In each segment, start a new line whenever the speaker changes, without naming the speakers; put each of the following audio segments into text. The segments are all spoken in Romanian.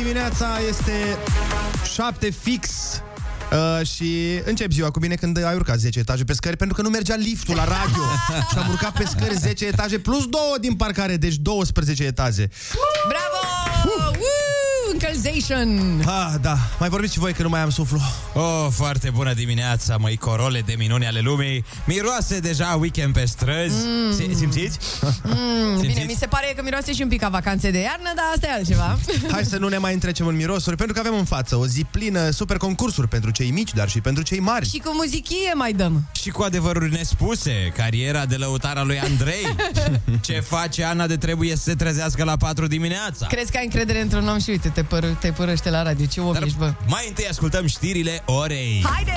Foarte bună dimineața, este 7 fix Uh, și încep ziua cu bine când ai urcat 10 etaje pe scări Pentru că nu mergea liftul la radio Și am urcat pe scări 10 etaje Plus 2 din parcare, deci 12 etaje
Bravo! Woo! Încălzation!
Ah, da, mai vorbiți și voi că nu mai am suflu
Oh, foarte bună dimineața, măi corole de minuni ale lumii Miroase deja weekend pe străzi mm. Simțiți?
Mm, bine, mi se pare că miroase și un pic ca vacanțe de iarnă, dar asta e altceva.
Hai să nu ne mai întrecem în mirosuri Pentru că avem în față o zi plină super concursuri Pentru cei mici, dar și pentru cei mari
și cu muzichie mai dăm.
Și cu adevăruri nespuse Cariera de lăutar a lui Andrei Ce face Ana de trebuie să se trezească la 4 dimineața
Crezi că ai încredere într-un om și uite, te, păr- te părăște la radio. Ce om
Dar
ești, bă?
mai întâi ascultăm știrile orei
Haide!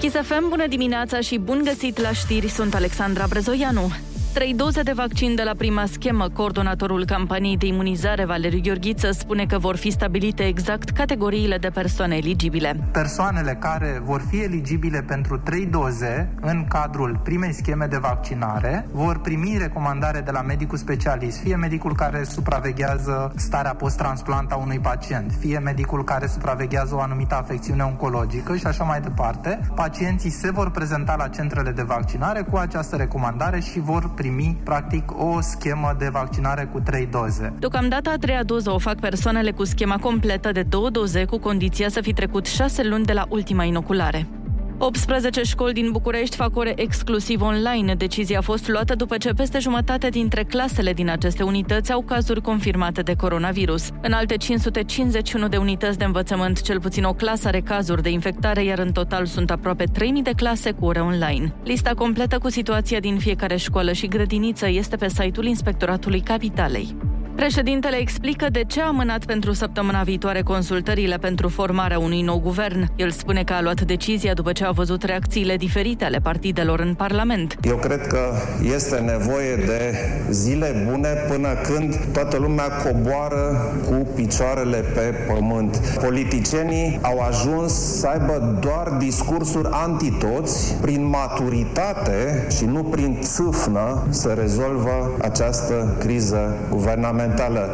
Kiss FM, bună dimineața și bun găsit la știri, sunt Alexandra Brezoianu. Trei doze de vaccin de la prima schemă. Coordonatorul campaniei de imunizare, Valeriu Gheorghiță, spune că vor fi stabilite exact categoriile de persoane eligibile.
persoanele care vor fi eligibile pentru trei doze în cadrul primei scheme de vaccinare vor primi recomandare de la medicul specialist, fie medicul care supraveghează starea post-transplant a unui pacient, fie medicul care supraveghează o anumită afecțiune oncologică și așa mai departe. Pacienții se vor prezenta la centrele de vaccinare cu această recomandare și vor primi, practic, o schemă de vaccinare cu trei doze.
Deocamdată a treia doză o fac persoanele cu schema completă de două doze, cu condiția să fi trecut șase luni de la ultima inoculare. 18 școli din București fac ore exclusiv online. Decizia a fost luată după ce peste jumătate dintre clasele din aceste unități au cazuri confirmate de coronavirus. În alte 551 de unități de învățământ, cel puțin o clasă are cazuri de infectare, iar în total sunt aproape 3000 de clase cu ore online. Lista completă cu situația din fiecare școală și grădiniță este pe site-ul Inspectoratului Capitalei. Președintele explică de ce a amânat pentru săptămâna viitoare consultările pentru formarea unui nou guvern. El spune că a luat decizia după ce a văzut reacțiile diferite ale partidelor în Parlament.
Eu cred că este nevoie de zile bune până când toată lumea coboară cu picioarele pe pământ. Politicienii au ajuns să aibă doar discursuri antitoți, prin maturitate și nu prin țâfnă să rezolvă această criză guvernamentală.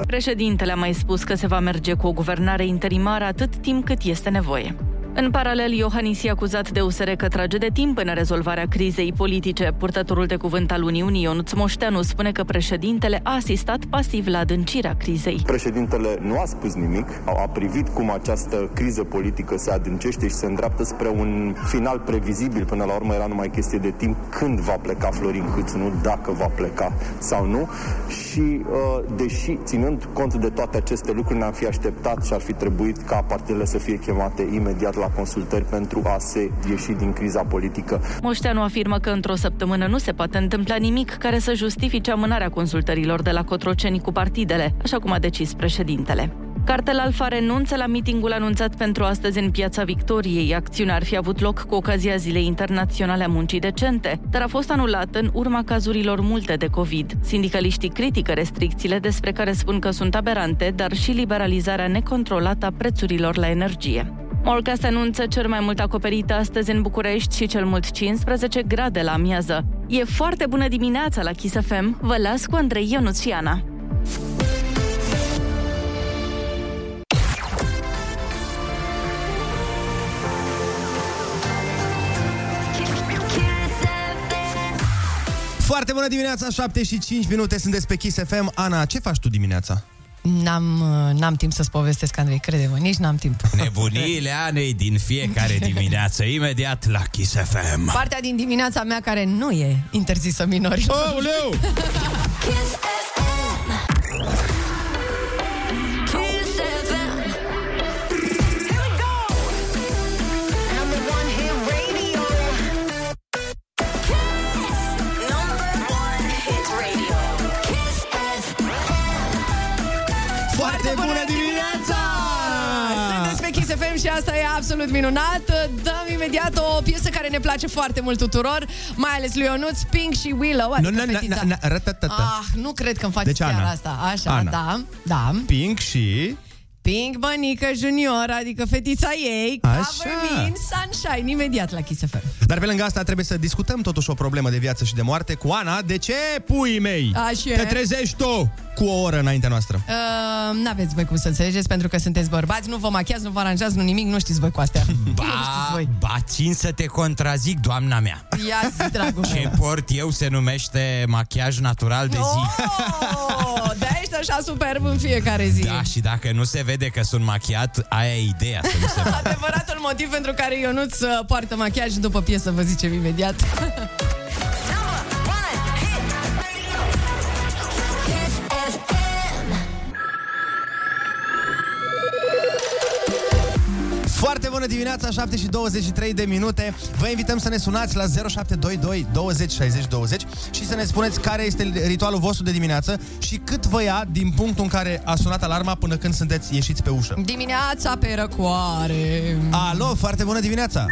Președintele a mai spus că se va merge cu o guvernare interimară atât timp cât este nevoie. În paralel, Iohannis e acuzat de USR că trage de timp în rezolvarea crizei politice. Purtătorul de cuvânt al Uniunii, Ionuț Moșteanu, spune că președintele a asistat pasiv la adâncirea crizei.
Președintele nu a spus nimic, a a privit cum această criză politică se adâncește și se îndreaptă spre un final previzibil. Până la urmă era numai chestie de timp când va pleca Florin Câțu, nu dacă va pleca sau nu. Și uh, deși, ținând cont de toate aceste lucruri, ne-am fi așteptat și ar fi trebuit ca partidele să fie chemate imediat la consultări pentru a se ieși din criza politică.
Moșteanu afirmă că într-o săptămână nu se poate întâmpla nimic care să justifice amânarea consultărilor de la Cotroceni cu partidele, așa cum a decis președintele. Cartel Alfa renunță la mitingul anunțat pentru astăzi în Piața Victoriei. Acțiunea ar fi avut loc cu ocazia Zilei Internaționale a Muncii Decente, dar a fost anulată în urma cazurilor multe de COVID. Sindicaliștii critică restricțiile despre care spun că sunt aberante, dar și liberalizarea necontrolată a prețurilor la energie. Morcast anunță cel mai mult acoperită astăzi în București și cel mult 15 grade la amiază. E foarte bună dimineața la Kiss FM. Vă las cu Andrei Ionuțiana.
Foarte bună dimineața, 7 și 5 minute, sunteți pe Kiss FM Ana, ce faci tu dimineața?
N-am, uh, n-am timp să-ți povestesc, Andrei, crede-mă, nici n-am timp.
Nebuniile Anei din fiecare dimineață, imediat la Kiss FM.
Partea din dimineața mea care nu e interzisă minorilor.
Aoleu!
Foarte bună dimineața! Sunteți pe Kiss FM și asta e absolut minunat. Dăm imediat o piesă care ne place foarte mult tuturor, mai ales lui Ionuț, Pink și Willow. Adică
Nu, nu,
fetița.
na, na, ratatata.
Ah, nu cred că îmi faci
Deci
seara
Ana.
asta. Așa,
Ana.
da, da.
Pink și...
Pink Bănică Junior, adică fetița ei,
Așa.
Cover Me in Sunshine, imediat la Kiss FM.
Dar pe lângă asta trebuie să discutăm totuși o problemă de viață și de moarte cu Ana. De ce, puii mei,
Așa e.
te trezești tu cu o oră înaintea noastră?
Uh, n-aveți voi cum să înțelegeți pentru că sunteți bărbați, nu vă machiați, nu vă aranjați, nu nimic, nu știți voi cu astea. nu știți
Ba,
voi.
ba, țin să te contrazic, doamna mea.
Ia zi, dragul
Ce
meu.
port eu se numește machiaj natural de zi.
Oh, de ești așa superb în fiecare zi.
Da, și dacă nu se vede că sunt machiat, aia e ideea să nu se vadă.
Adevăratul motiv pentru care Ionuț uh, poartă machiaj după piesă, vă zicem imediat.
bună dimineața, 7 și 23 de minute. Vă invităm să ne sunați la 0722 20 60 20 și să ne spuneți care este ritualul vostru de dimineață și cât vă ia din punctul în care a sunat alarma până când sunteți ieșiți pe ușă.
Dimineața pe răcoare.
Alo, foarte bună dimineața!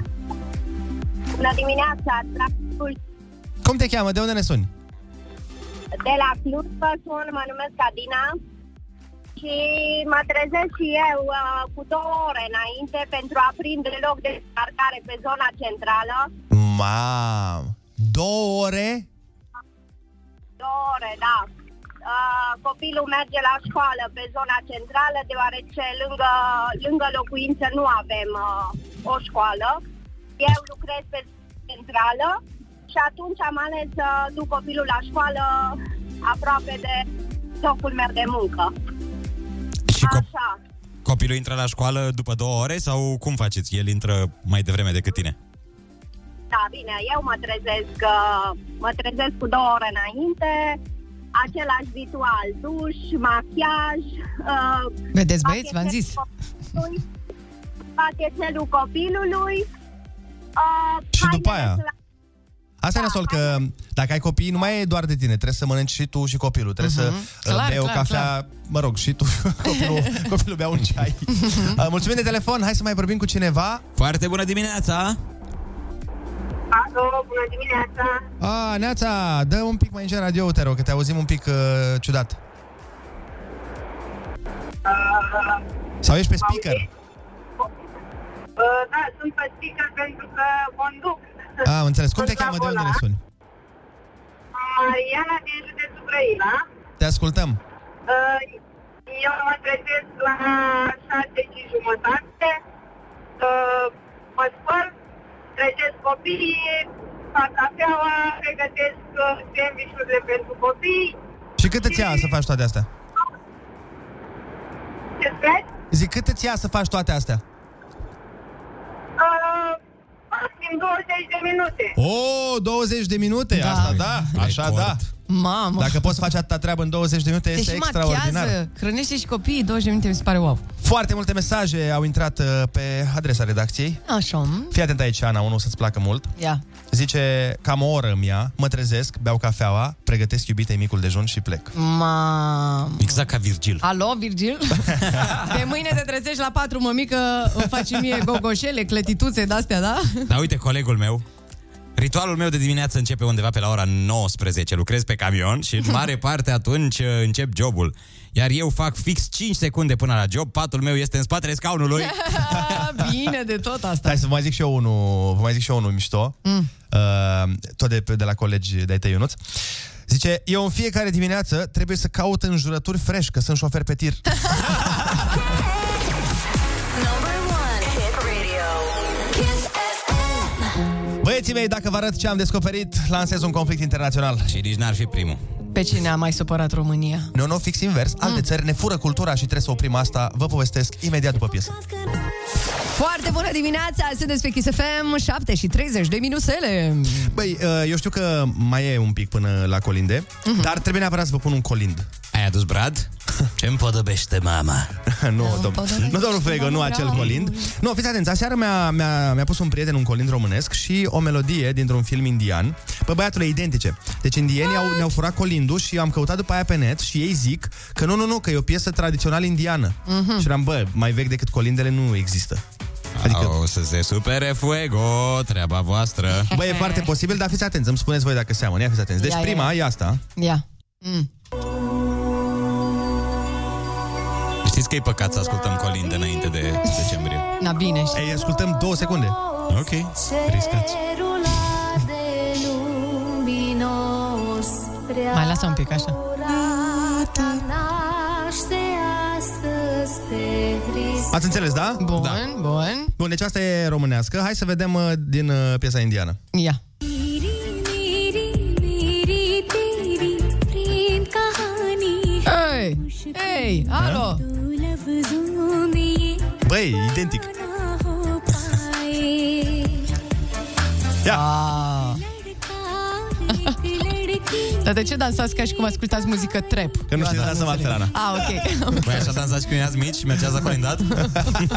Bună dimineața, dragul
Cum te cheamă? De unde ne suni?
de la Cluj, vă sun, mă numesc Adina și mă trezesc și eu uh, cu două ore înainte pentru a prinde loc de parcare pe zona centrală.
Mam! Două ore?
Două ore, da. Uh, copilul merge la școală pe zona centrală, deoarece lângă, lângă locuință nu avem uh, o școală. Eu lucrez pe centrală și atunci am ales să duc copilul la școală aproape de locul meu de muncă.
Și cop-
Așa.
copilul intră la școală după două ore sau cum faceți? El intră mai devreme decât tine?
Da, bine, eu mă trezesc, uh, mă trezesc cu două ore înainte, același ritual, duș, machiaj, uh,
Vedeți, băieți, v-am zis.
copilului, pachetelul copilului. Uh,
Și după
hainele
aia?
la-
Asta e
Da,
nasol că dacă ai copii, nu mai e doar de tine. Trebuie să mănânci și tu și copilul. Trebuie să
Mhm.
uh,
Clar,
bei o
clar,
cafea,
clar.
mă rog, și tu, copilul, copilul bea un ceai. Uh, mulțumim de telefon, hai să mai vorbim cu cineva.
Foarte bună dimineața!
Alo, bună dimineața!
A, Neața, dă un pic mai încet radio te rog, că te auzim un pic uh, ciudat.
Uh,
Sau ești pe speaker?
uh, da, sunt pe speaker pentru că conduc.
A, am înțeles. Cum te
Sunt la
cheamă? De unde ne
volan.
suni?
Mariana din județul Brăila.
Te ascultăm.
Uh, Eu mă trezesc la șase și jumătate, uh, mă spăl, trezesc copiii, fac cafeaua, pregătesc uh, sandvișurile pentru copii.
Și cât îți ia să faci toate astea?
Ce spune?
Zic, cât îți ia să faci toate astea?
Uh, maxim 20 de minute.
O, 20 de minute?
Da.
Asta da, așa
Record.
da.
Mamă.
Dacă poți face atâta treabă în 20 de minute,
Te
este
și
extraordinar.
machează, hrănește și copiii, 20 de minute mi se pare wow.
Foarte multe mesaje au intrat uh, pe adresa redacției.
Așa,
Fii atent aici, Ana, unul să-ți placă mult.
ia.
Zice, cam o oră îmi ia, mă trezesc, beau cafeaua, pregătesc iubitei micul dejun și plec.
Mamă.
Exact ca Virgil.
Alo, Virgil? De mâine te trezești la patru, mămică, îmi faci mie gogoșele, clătituțe de-astea, da?
Dar uite, colegul meu, ritualul meu de dimineață începe undeva pe la ora 19. Lucrez pe camion și în mare parte atunci uh, încep jobul. Iar eu fac fix 5 secunde până la job, patul meu este în spatele scaunului.
Bine de tot asta.
Hai să vă mai zic și eu unul, vă mai zic și eu unul mișto, mm. uh, tot de, de la colegi de-ai tăi, Ionuț. Zice, eu în fiecare dimineață trebuie să caut înjurături fresh, că sunt șofer pe tir. Băieții mei, dacă vă arăt ce am descoperit, lansez un conflict internațional.
și nici n-ar fi primul.
Pe cine a mai supărat România?
Nu, nu, fix invers. Alte țări ne fură cultura și trebuie să oprim asta. Vă povestesc imediat după piesă.
Foarte bună dimineața! Sunteți pe Kiss FM, 7 și 30 de minusele.
Băi, uh, eu știu că mai e un pic până la colinde,
Mhm.
dar trebuie neapărat să vă pun un colind.
Ai adus brad? Ce împodăbește mama?
nu, dom- nu, domnul Fuego, nu acel colind. Nu, fiți atenți, aseară mi-a, mi-a, mi-a pus un prieten un colind românesc și o melodie dintr-un film indian. Pe băiatule, identice. Deci indienii au, ne-au furat colindul și am căutat după aia pe net și ei zic că nu, nu, nu, că e o piesă tradițională indiană.
Mhm.
Și eram, bă, mai vechi decât colindele nu există.
Adică... O să se supere Fuego, treaba voastră.
Bă, e foarte posibil, dar fiți atenți, îmi spuneți voi dacă seamănă. Ia fiți atenți. Deci
Ia, ia,
prima
ia.
e asta.
Ia. Mm.
Știți că e păcat să ascultăm colinde înainte de decembrie.
Na, bine. știi.
Ei, ascultăm două secunde.
Ok, riscați.
Mai lasă un pic așa.
Ați înțeles, da?
Bun,
Da.
bun.
Bun, deci asta e românească. Hai să vedem uh, din uh, piesa indiană.
Ia. Ei, ei, alo.
Băi, identic. Ia.
Ah. Dar de ce dansați ca și cum ascultați muzică trap?
Că nu știți să dansăm altfel, Ana.
Ah, ok.
Voi așa dansați când erați mici și mergeați la colindat?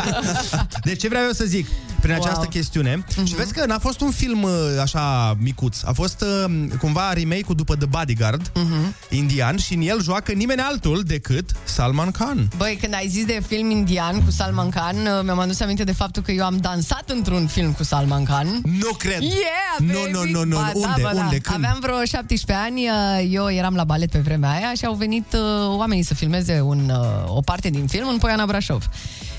Deci ce vreau eu să zic prin
Wow.
această chestiune
Mhm.
Și vezi că n-a fost un film uh, așa micuț A fost uh, cumva remake-ul după The Bodyguard
Mhm.
Indian Și în el joacă nimeni altul decât Salman Khan
Băi, când ai zis de film indian cu Salman Khan, uh, mi-am adus aminte de faptul că eu am dansat într-un film cu Salman Khan.
Nu cred
Yeah,
Nu,
baby!
nu, nu, nu.
Ba, da,
Unde?
ba, da.
Unde? Când?
Aveam vreo 17 ani, uh, eu eram la balet pe vremea aia și au venit uh, oamenii să filmeze un, uh, o parte din film în Poiana Brașov.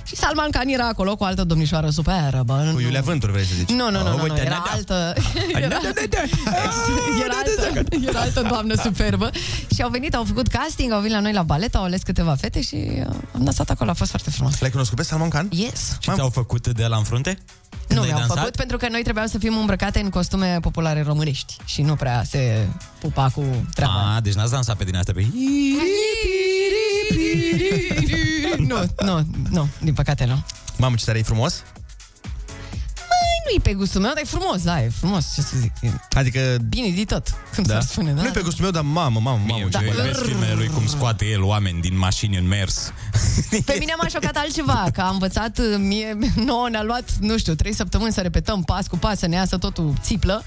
Și Salman Khan era acolo cu o altă domnișoară superbă.
Cu Iulia Vânturi vrei să zici
Nu, nu, nu,
Oh,
nu, nu,
uite,
era
da, da.
altă era, era, altă, era altă doamnă superbă Și au venit, au făcut casting, au venit la noi la balet Au ales câteva fete și uh, am dansat acolo, a fost foarte frumos
L-ai cunoscut pe Salman Khan?
Yes
Ce ți-au făcut de la în frunte?
Nu,
ai
mi-au
dansat?
făcut pentru că noi trebuiau să fim îmbrăcate în costume populare românești Și nu prea se pupa cu treaba
A, deci n-ați dansat pe din asta pe...
Nu, nu, nu, din păcate nu.
Mamă, ce tare e frumos.
Păi nu-i pe gustul meu, dar e frumos, da, e frumos, ce să zic e
Adică
Bine de tot, cum
da.
s-ar spune, da?
Nu e pe gustul meu, dar mamă, mamă, mamă
Mie,
ce
da.
băiat.
vezi filmele lui cum scoate el oameni din mașini în mers.
Pe mine m-a șocat altceva, că am învățat, mie, nouă ne-a luat, nu știu, trei săptămâni să repetăm pas cu pas, să ne iasă totul țiplă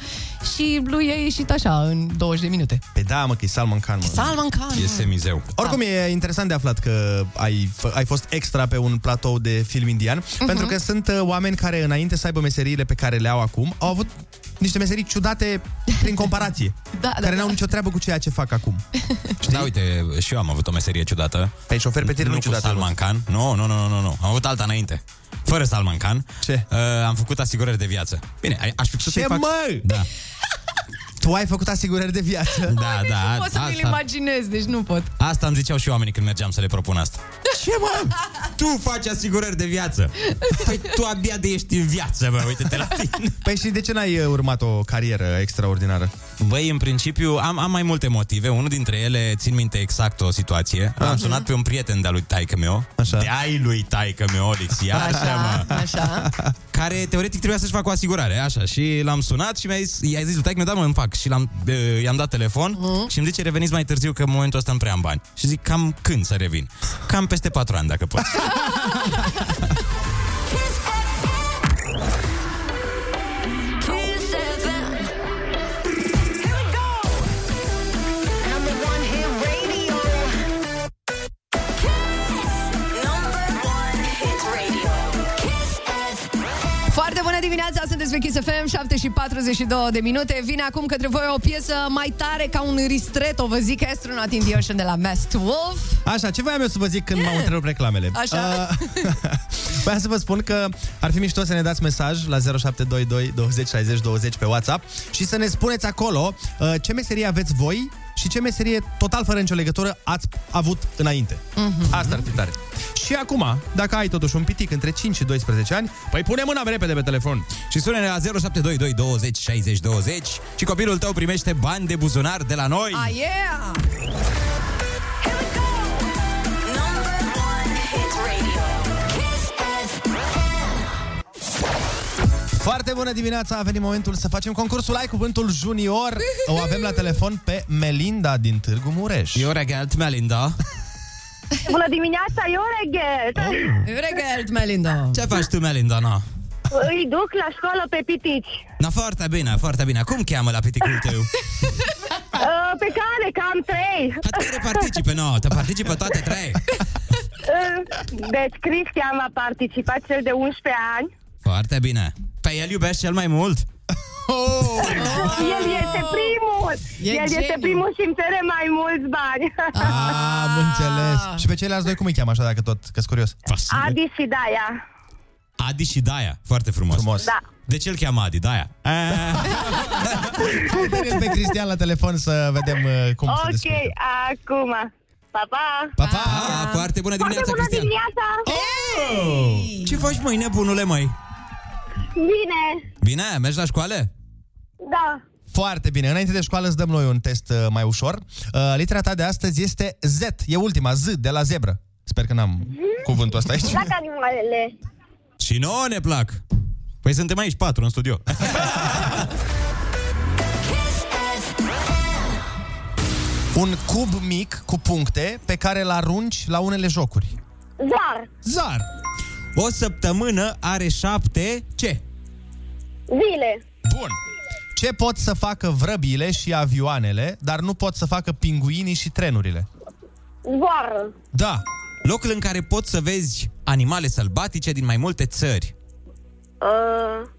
și lui a ieșit așa, în 20 de minute.
Pe da, mă, că e Salman Khan, mă.
Salman Khan!
E semizeu.
Oricum e interesant de aflat că ai, f- ai fost extra pe un platou de film indian,
Mhm.
pentru că sunt uh, oameni care înainte să aibă meseriile pe care le au acum, au avut niște meserii ciudate prin comparație,
Da, da,
care
da.
n-au nicio treabă cu ceea ce fac acum.
Da, uite, și eu am avut o meserie ciudată.
Ai șofer pe tir,
nu
nu
cu
ciudată.
Salman Khan. Nu, nu, nu, nu, nu. Am avut alta înainte. Fără Salman Khan.
Ce?
Uh, am făcut asigurări de viață. Bine, ai- aș fi putut
Ce,
să-i fac...
mă?
Da,
Tu ai făcut asigurări de viață?
da, da.
Pot să mi-l
asta,
imaginez, deci nu pot.
asta îmi ziceau și oamenii când mergeam să le propun asta. Ce, mă? Tu faci asigurări de viață. Păi tu abia de ești în viață, bă, uite-te la tine.
Păi și de ce n-ai uh, urmat o carieră extraordinară?
Băi, în principiu, am, am mai multe motive. Unul dintre ele, țin minte exact o situație. Am sunat pe un prieten de-a lui taică meu.
Așa.
De ai lui taică meu, Olix. Ia așa, mă.
așa.
care teoretic trebuia să-și facă o asigurare, așa, și l-am sunat și mi-a zis, i-a zis lui taică da, mă, îmi fac. Și l-am, uh, i-am dat telefon și îmi zice, reveniți mai târziu, că în momentul ăsta îmi prea am bani. Și zic, cam când să revin? Cam peste patru ani, dacă poți.
sunteți pe Kiss FM, 7 și 42 de minute. Vine acum către voi o piesă mai tare ca un ristretto, vă zic, Astronaut in the Ocean de la Masked Wolf.
Așa, ce voiam eu să vă zic când m-au întrerupt reclamele?
Așa.
Uh, voiam să vă spun că ar fi mișto să ne dați mesaj la 0722 20 60 20 pe WhatsApp și să ne spuneți acolo uh, ce meserie aveți voi și ce meserie total fără nicio legătură ați avut înainte.
Mhm.
Asta ar fi tare. Și acum, dacă ai totuși un pitic între 5 și 12 ani, păi pune mâna repede pe telefon.
și sună-ne la 0722 20 60 20 și copilul tău primește bani de buzunar de la noi.
Ah, yeah!
Foarte bună dimineața, a venit momentul să facem concursul Ai Cuvântul Junior. O avem la telefon pe Melinda din Târgu Mureș.
Eu regalt, Melinda.
Bună dimineața, eu reghet.
Regelt, Melinda.
Ce faci tu, Melinda, no?
Îi duc la școală pe pitici.
Na, foarte bine, foarte bine. Cum cheamă la piticul tău?
Uh, Pe care, cam trei.
Care participe, no? Te participă toate trei?
Uh, Deci Cristian a participat cel de 11 ani.
Foarte bine. Pe el iubești cel mai mult?
Oh!
El este primul.
E
El este
geniu.
primul și îmi cere mai mulți bani.
Ah, am înțeles. Și pe ceilalți doi cum îi cheamă așa, dacă tot, că curios?
Adi și Daia.
Adi și Daia. Foarte frumos.
Frumos.
Da.
De ce îl cheamă Adi? Daia.
Hai pe Cristian la telefon să vedem uh, cum se
Ok,
descurcă.
acum. Pa, pa!
Pa, pa!
Ah, foarte bună
Foarte
dimineața,
bună
Cristian.
dimineața!
Oh! Ce faci, măi, nebunule, măi?
Bine!
Bine, mergi la școală?
Da.
Foarte bine. Înainte de școală îți dăm noi un test uh, mai ușor. Uh, litera ta de astăzi este Z. E ultima, Z, de la zebră. Sper că n-am cuvântul ăsta aici.
Dacă animalele.
Și nouă ne plac. Păi suntem aici patru în studio.
Un cub mic cu puncte pe care îl arunci la unele jocuri.
Zar.
Zar.
O săptămână are șapte... Ce?
Zile.
Bun. Ce pot să facă vrăbile și avioanele, dar nu pot să facă pinguinii și trenurile?
Zboară.
Da.
Locul în care poți să vezi animale sălbatice din mai multe țări.
Uh,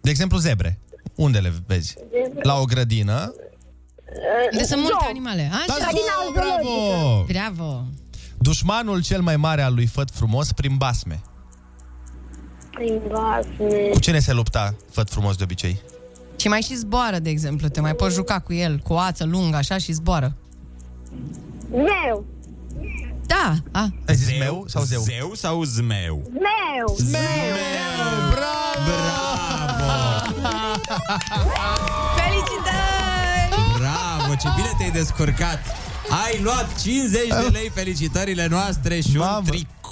De exemplu, zebre. Unde le vezi? La o grădină.
Unde sunt multe animale.
Da,
Așa.
zo, bravo!
Bravo.
Dușmanul cel mai mare al lui Făt Frumos prin basme.
Prin basme.
Cu cine se lupta Făt Frumos de obicei?
Și mai și zboară, de exemplu. Te mai poți juca cu el, cu o ață lungă, așa, și zboară.
Zmeu.
Da. A.
Ai zis meu sau zeu?
Zeu sau zmeu?
Zmeu.
Zmeu! Bravo!
Felicitări!
Bravo, ce bine te-ai descurcat! Ai luat 50 de lei, felicitările noastre și
Mamă.
un tricou!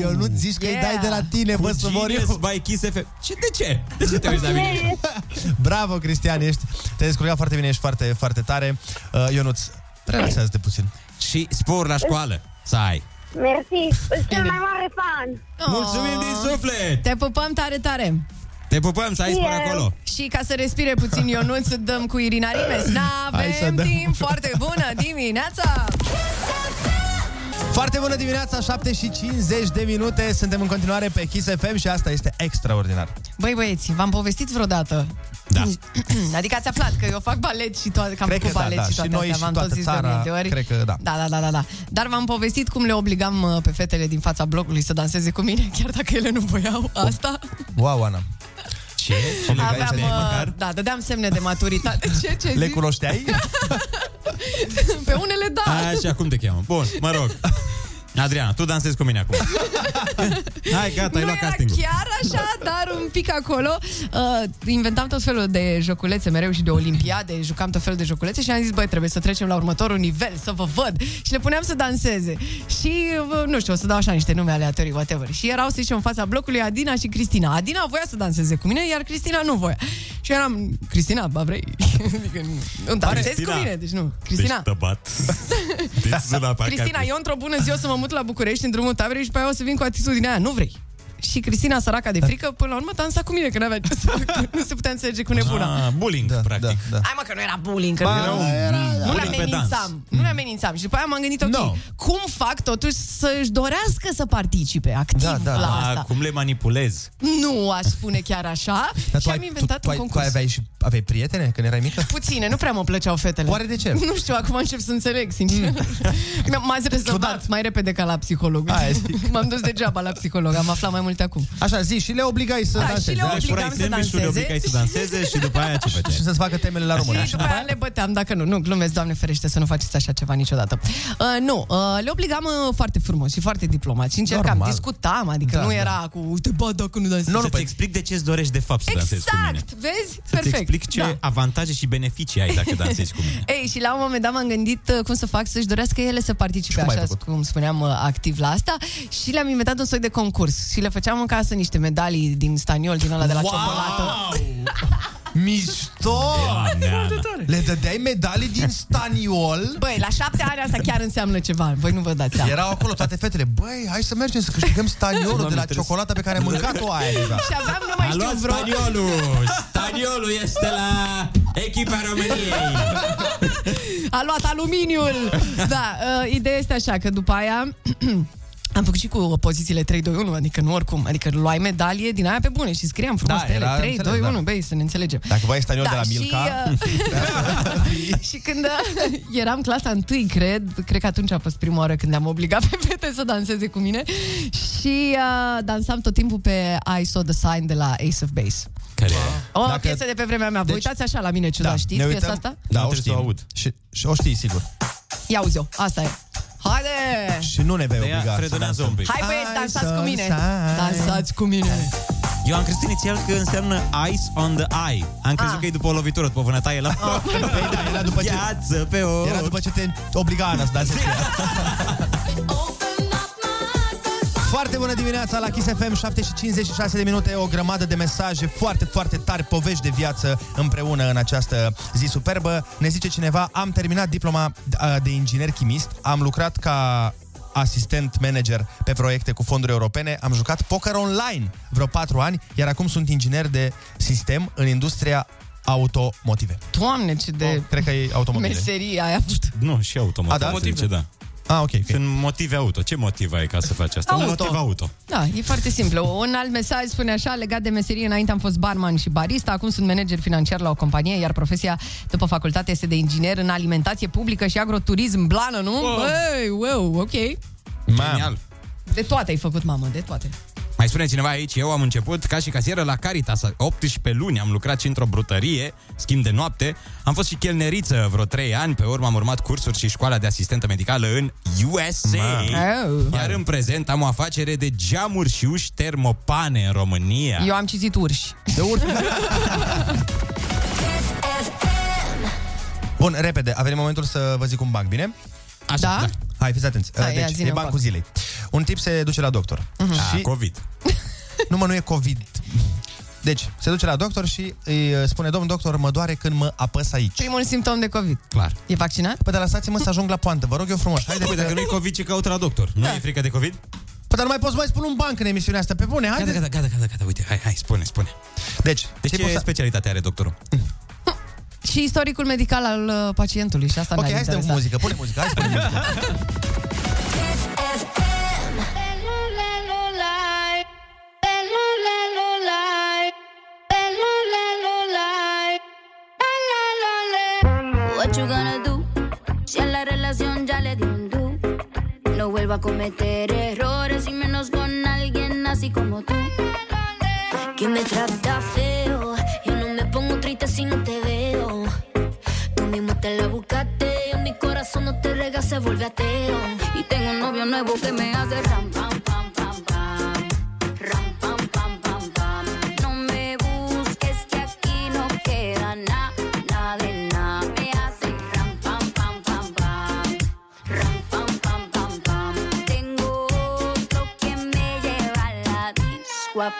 Eu nu zici că îi
Yeah.
dai de la tine, bă, să mor
Genius
eu.
by Kiss FM. Ce, de ce? De ce te uiți la mine?
Bravo, Cristian, ești, te-ai descurcat foarte bine, ești foarte, foarte tare. Uh, Ionuț, relaxează-te puțin.
Și spor la școală să ai.
Mersi. Sunt cel mai mare fan.
Mulțumim din suflet!
Te pupăm tare, tare!
Te pupăm să ai spor
Eu.
acolo.
Și ca să respire puțin Ionuț, să dăm cu Irina Rimes.
Hai să
N-avem
dăm.
timp foarte bună dimineața!
Foarte bună dimineața, 7 și 50 de minute. Suntem în continuare pe Kiss FM și asta este extraordinar.
Băi băieți, v-am povestit vreodată
Da.
Adică ați aflat că eu fac balet și toate, că am
Cred
făcut
că da,
balet
da.
și
Și
toate
noi
astea,
și
v-am
toată
tot zis de
țara,
multe ori.
cred că da.
Da, da, da, da, da. Dar v-am povestit cum le obligam uh, pe fetele din fața blocului să danseze cu mine, chiar dacă ele nu voiau asta.
Wow, Ana.
Ce? Ce le
Aveam,
dai
uh,
măcar?
da, dădeam semne de maturitate. Ce, ce
Le
zici?
cunoșteai?
Pe unele da.
Așa, cum te cheamă? Bun, mă rog. Adriana, tu dansezi cu mine acum. Hai, gata, ai
nu
luat
era
castingul.
chiar așa, dar un pic acolo. Uh, inventam tot felul de joculețe mereu și de olimpiade, jucam tot felul de joculețe și am zis, băi, trebuie să trecem la următorul nivel, să vă văd. Și le puneam să danseze. Și, uh, nu știu, o să dau așa niște nume aleatorii, whatever. Și erau, să zicem, în fața blocului Adina și Cristina. Adina voia să danseze cu mine, iar Cristina nu voia. Și eu eram, Cristina, ba vrei? adică, nu, nu dansezi cu
Cristina.
mine, deci nu. Cristina,
Deci tăbat. Deci sună parcă
Cristina,
ar fi-
eu într-o bună zi o să mă mut la București în drumul taberei și pe aia o să vin cu atitudinea aia. Nu vrei. Și Cristina, săraca de frică, până la urmă dansa cu mine, că n-avea ce să fac. Nu se putea înțelege cu nebuna.
Ah, bullying,
Da,
practic.
da, da.
Hai mă că nu era bullying, că
Ba,
nu,
era-
nu le
bullying pe dans.
amenințam. Nu le amenințam. Și după aia m-am gândit, ok,
No.
cum fac totuși să-și dorească să participe activ
Da, da,
la
da.
asta?
Ah, cum le manipulez?
Nu aș spune chiar așa.
Dar
și
tu
am
ai,
inventat
tu, tu,
un
ai, tu
concurs.
aveai și aveai prietene când erai mică?
Puține, nu prea mă plăceau fetele.
Oare de ce?
Nu știu, acum încep să înțeleg, sincer. Mm. M-ați rezolvat
Ciudat.
mai repede ca la psiholog.
Aia zic.
M-am dus degeaba la psiholog, am aflat mai multe acum.
Așa, zi, și le obligai să
Da,
danseze.
și le
da?
obligam
Furai
să
sandwich-ul, le
danseze.
obligai să danseze și după aia ce făceai?
Și să-ți facă temele la română.
Și după aia le băteam dacă nu. Nu, glumesc, Doamne ferește, să nu faceți așa ceva niciodată. Uh, nu, uh, le obligam uh, foarte frumos și foarte diplomat și încercam,
Normal.
discutam, adică
Da,
nu
da.
era cu te bat dacă nu dansezi.
Nu, nu, să-ți explic de ce îți dorești de fapt să dansezi cu mine.
Exact, vezi?
Să-ți
Perfect.
explic ce
Da.
avantaje și beneficii ai dacă dansezi cu mine.
Ei, și la un moment dat m-am gândit uh, cum să fac să-și dorească ele să participe
Și cum ai
așa,
făcut?
cum spuneam, uh, activ la asta și le-am inventat un soi de concurs și le făceam în casă niște medalii din staniol, din ăla de la ciocolată.
Mișto! Le dădeai medalii din staniol?
Băi, la șapte ani asta chiar înseamnă ceva. Voi nu vă dați seama.
Erau acolo toate fetele. Băi, hai să mergem să câștigăm staniolul de la ciocolata pe care am mâncat-o aia deja.
Și aveam, nu mai
A
știu,
luat
vreo...
staniolul! Staniolul este la echipa României!
A luat aluminiul! Da, uh, ideea este așa, că după aia... Am făcut și cu pozițiile 3, 2, 1, adică nu oricum, adică luai medalie din aia pe bune și scriam frumos
Da,
pe ele,
era
3,
înțeles,
2,
da.
1, băi, să ne înțelegem.
Dacă vai staniol de la
și,
Milka,
uh, și când uh, eram clasa întâi, cred, cred că atunci a fost prima oară când am obligat pe fete să danseze cu mine și uh, dansam tot timpul pe I Saw the Sign de la Ace of Base.
Care
O
Dacă-
piesă de pe vremea mea. Vă
Deci-
uitați așa la mine ciudat, știți
ne
piesa
uităm-
asta?
Da,
Nu
o
trebuie să
știm.
o aud.
Și, și o știi, sigur.
Ia uzi-o, asta e. Haide!
Și nu ne vei
De ea
obliga să
fredonează
dansăm.
un pic.
Hai băieți,
I
dansați
saw
cu
the
mine!
sign.
Dansați cu mine!
Eu am crezut inițial că înseamnă ice on the eye. Am crezut
Ah.
că e după o lovitură, după vânătaie la...
Păi da, era după ce,
Gheață pe o...
era după ce te obliga Ana să dansezi. Foarte bună dimineața la Kiss FM, 7 și 56 de minute, o grămadă de mesaje foarte, foarte tari, povești de viață împreună în această zi superbă. Ne zice cineva, am terminat diploma uh, de inginer chimist, am lucrat ca asistent manager pe proiecte cu fonduri europene, am jucat poker online vreo 4 ani, iar acum sunt inginer de sistem în industria automotive.
Doamne, ce de
Oh, cred că e automobile.
meserie ai avut.
Nu, și automotive.
A, da?
Se zice, da.
Ah, ok.
Sunt motive auto. Ce motiv ai ca să faci asta? Un
Auto.
motiv auto.
Da, e foarte simplu. Un alt mesaj spune așa, legat de meserie, înainte am fost barman și barista, acum sunt manager financiar la o companie, iar profesia după facultate este de inginer în alimentație publică și agroturism blană, nu?
Wow.
Băi, wow, ok.
Genial.
De toate ai făcut, mamă, de toate.
Mai spune cineva aici, eu am început ca și casieră la Caritas. 18 luni am lucrat și într-o brutărie, schimb de noapte. Am fost și chelneriță vreo 3 ani, pe urmă am urmat cursuri și școala de asistentă medicală în USA.
Oh.
Iar în prezent am o afacere de geamuri și uși termopane în România.
Eu am citit urși.
De urmă. Bun, repede, a venit momentul să vă zic un banc, bine?
Așa,
Da?
Hai, fiți atenți.
Hai, ia
deci,
zi-ne
e
un
bancul
banc.
zilei. Un tip se duce la doctor.
A,
Și,
COVID.
nu mă, nu e COVID. Deci, se duce la doctor și îi uh, spune, domn doctor, mă doare când mă apăs aici.
Primul simptom de COVID.
Clar.
E vaccinat?
Păi, dar lăsați-mă să ajung la poantă, vă rog eu frumos. Haide,
Păi dacă nu e COVID, ce caută la doctor? Nu
Da.
e frică de COVID?
Păi, dar nu mai poți mai spune un banc în emisiunea asta, pe bune,
Gata,
haide.
gata, gata, gata, gata, uite, hai, hai, spune, spune.
Deci,
Deci
tipul
ce
ăsta-
specialitate are doctorul?
Și istoricul medical al uh, pacientului și asta
Ok,
ne-ar
hai să dăm cu
interesa.
muzică, pune muzică, hai să pune muzică.
What you gonna do? Si a la relación ya le dio un do. No vuelva a cometer errores y menos con alguien así como tú. Que me trata feo. Te la buscaste. En mi corazón no te rega, se vuelve ateo. Y tengo un novio nuevo que me hace ram, pam, pam, pam, pam. Ram, pam, pam, pam, pam. No me busques que aquí no queda nada, nada de nada. Me hace ram, pam, pam, pam, pam. Ram, pam, pam, pam, pam. Tengo otro que me lleva a la disco a.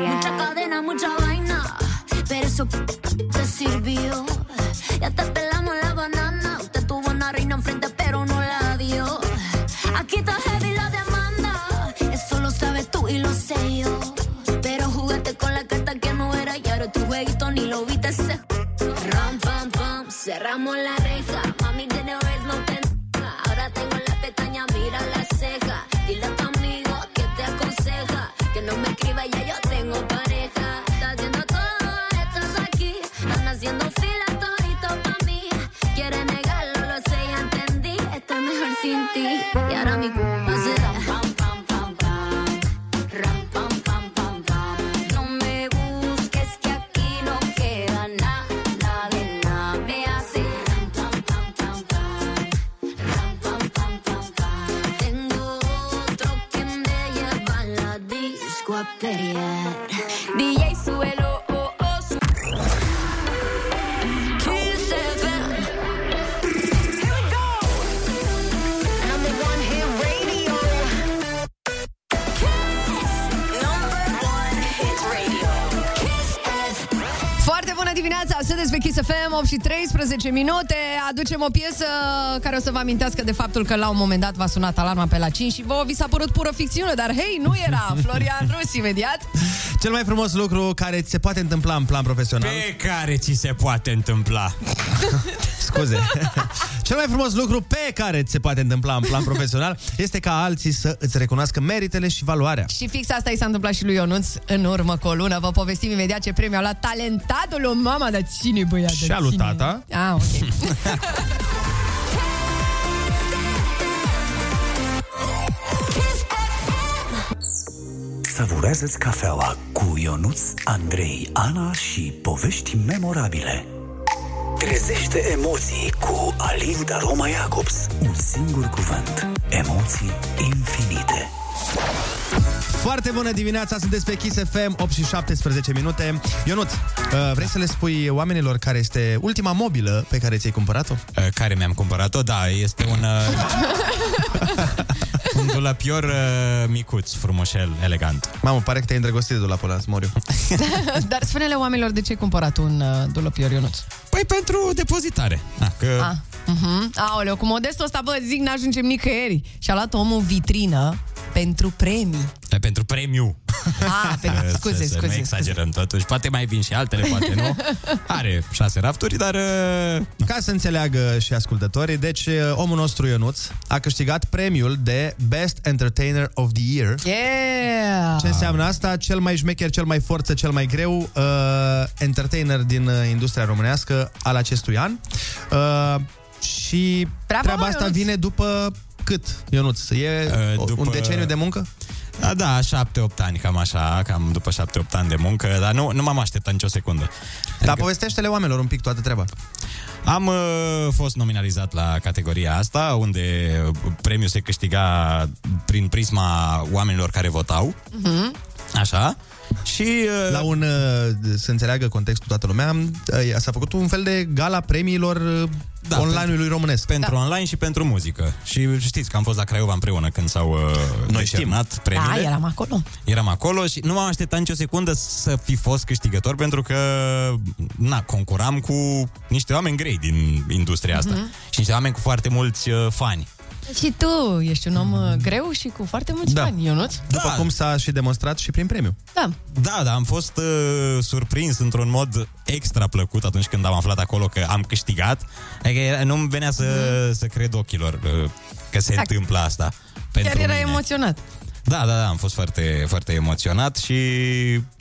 Mucha cadena, mucha vaina, pero eso te sirvió.
Și 13 minute. Aducem o piesă care o să vă amintească de faptul că la un moment dat v-a sunat alarma pe la 5 și vă vi s-a părut pură ficțiune, dar hei, nu era. Florian Rus, imediat.
Cel mai frumos lucru care ți se poate întâmpla în plan profesional.
Pe care ți se poate întâmpla.
Scuze. Cel mai frumos lucru pe care ți se poate întâmpla în plan profesional este ca alții să îți recunoască meritele și valoarea.
Și fix asta i s-a întâmplat și lui Ionuț în urmă cu o lună. Vă povestim imediat ce premiu a luat talentatul lui mama, dar ține băiat,
Și
dar
a lui
ține.
tata.
Ah, ok.
Savurează-ți cafeaua cu Ionuț, Andrei, Ana și povești memorabile. Trezește emoții cu Alin Aroma Jacobs. Un singur cuvânt. Emoții infinite.
Foarte bună dimineața, sunteți pe Kiss FM, 8 și 17 minute. Ionut, uh, vrei să le spui oamenilor care este ultima mobilă pe care ți-ai cumpărat-o?
Uh, Care mi-am cumpărat-o, da, este un... uh, un dulapior uh, micuț, frumușel, elegant.
Mamă, pare că te-ai îndrăgostit de dulapul ăla, Moriu.
Dar spune-le oamenilor de ce ai cumpărat un uh, dulăpior Ionuț.
Păi pentru depozitare. Da, că...
Ah. Uh-huh. Aoleu, cu modestul ăsta, bă, zic, n-ajungem nicăieri. Și-a luat omul vitrină pentru premii.
E pentru premiu.
Ah, pentru,
Să-
scuze,
să,
scuze,
Să nu
scuze.
exagerăm totuși. Poate mai vin și altele, poate nu. Are șase rafturi, dar... uh,
Ca să înțeleagă și ascultătorii, deci uh, omul nostru Ionuț a câștigat premiul de Best Entertainer of the Year.
Yeah!
Ce înseamnă asta? Cel mai șmecher, cel mai forță, cel mai greu uh, entertainer din uh, industria românească al acestui an. Uh, și
Bravo,
treaba
mă,
asta
Ionuț!
vine după cât, Ionuț? E
Uh,
uh,
după-
un deceniu de muncă?
Da, da, șapte-opt ani, cam așa, cam după șapte-opt ani de muncă, dar nu, nu m-am așteptat nicio secundă.
Dar povestește-le oamenilor un pic toată treaba.
Am uh, fost nominalizat la categoria asta, unde premiul se câștiga prin prisma oamenilor care votau.
Mhm.
Așa. Și... Uh,
La un, uh, să înțeleagă contextul toată lumea, uh, s-a făcut un fel de gala premiilor uh,
Da,
online-ului românesc.
pentru da. online și pentru muzică. Și știți că am fost la Craiova împreună când s-au uh,
Noi
decernat premiile.
Da, eram acolo.
Eram acolo și nu m-am așteptat nicio secundă să fi fost câștigător pentru că, na, concuram cu niște oameni grei din industria asta.
Mhm.
Și niște oameni cu foarte mulți uh, fani.
Și tu ești un om uh, greu și cu foarte mulți
Da.
bani, Ionuț.
După
Da.
cum s-a și demonstrat și prin premiu.
Da.
Da, da, am fost uh, surprins într-un mod extra plăcut atunci când am aflat acolo că am câștigat. Adică era- nu-mi venea să, să cred ochilor uh, că se
Da.
întâmplă asta. Pentru
Chiar era
mine.
emoționat.
Da, da, da, am fost foarte, foarte emoționat și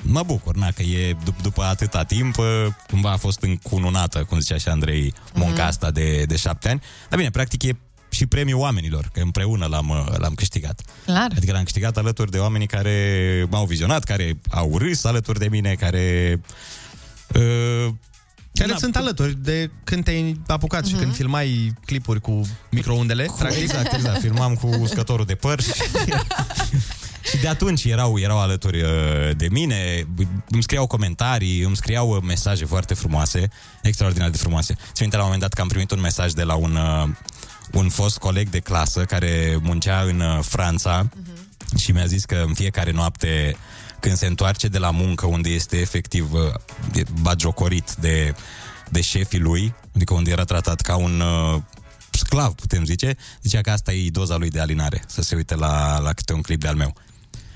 mă bucur, na, că e dup- după atâta timp, uh, cumva a fost încununată, cum zicea și Andrei, munca asta de, de șapte ani. Dar bine, practic e și premiul oamenilor, că împreună l-am, uh, l-am câștigat.
Clar.
Adică l-am câștigat alături de oamenii care m-au vizionat, care au râs alături de mine, care... Uh,
Care
na,
sunt alături de când te-ai apucat și când filmai clipuri cu microundele. practic.
Exact, exact. Filmam cu uscătorul de păr și, și de atunci erau, erau alături uh, de mine, îmi scriau comentarii, îmi scriau uh, mesaje foarte frumoase, extraordinar de frumoase. Ți minte la un moment dat că am primit un mesaj de la un, uh, un fost coleg de clasă care muncea în uh, Franța și mi-a zis că în fiecare noapte când se întoarce de la muncă unde este efectiv uh, e bagiocorit de, de șefii lui, adică unde era tratat ca un uh, sclav, putem zice, zicea că asta e doza lui de alinare, să se uite la, la câte un clip de-al meu.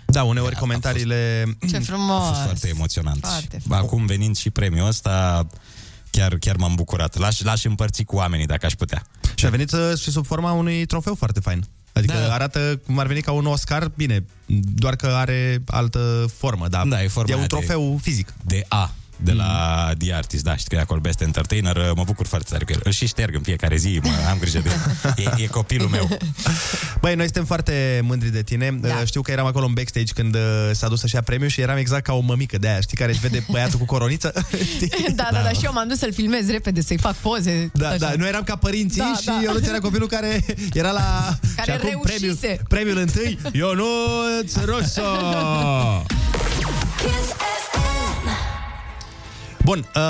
Da, uneori comentariile...
Ce frumos.
A fost foarte emoționant.
Foarte
Și Acum venind și premiul ăsta, chiar, chiar m-am bucurat. L-aș, l-aș împărți cu oamenii dacă aș putea.
Și a venit uh, și sub forma unui trofeu foarte fain. Adică
Da.
da. arată cum ar veni ca un Oscar, bine, doar că are altă formă, da.
Da, e forma
E
aia
un
de-
trofeu fizic.
De A, de la The Artist, da, știi că e acolo Best Entertainer, mă bucur foarte tare cu el. Îl și șterg în fiecare zi, mă, am grijă de el. E, e copilul meu.
Băi, noi suntem foarte mândri de tine.
Da.
Da. Știu că eram acolo în backstage când uh, s-a dus să-și ia premiu și eram exact ca o mămică de aia, știi, care își vede băiatul cu coroniță. Știi?
Da, da, da, și eu m-am dus să-l filmez repede, să-i fac poze.
Da,
așa.
da, noi eram ca părinții
Da,
și
da.
eu nu era copilul care era la...
Care
și acum premiul,
reușise.
premiul întâi, Ionuț Russo!
Kiss FM.
Bun, uh,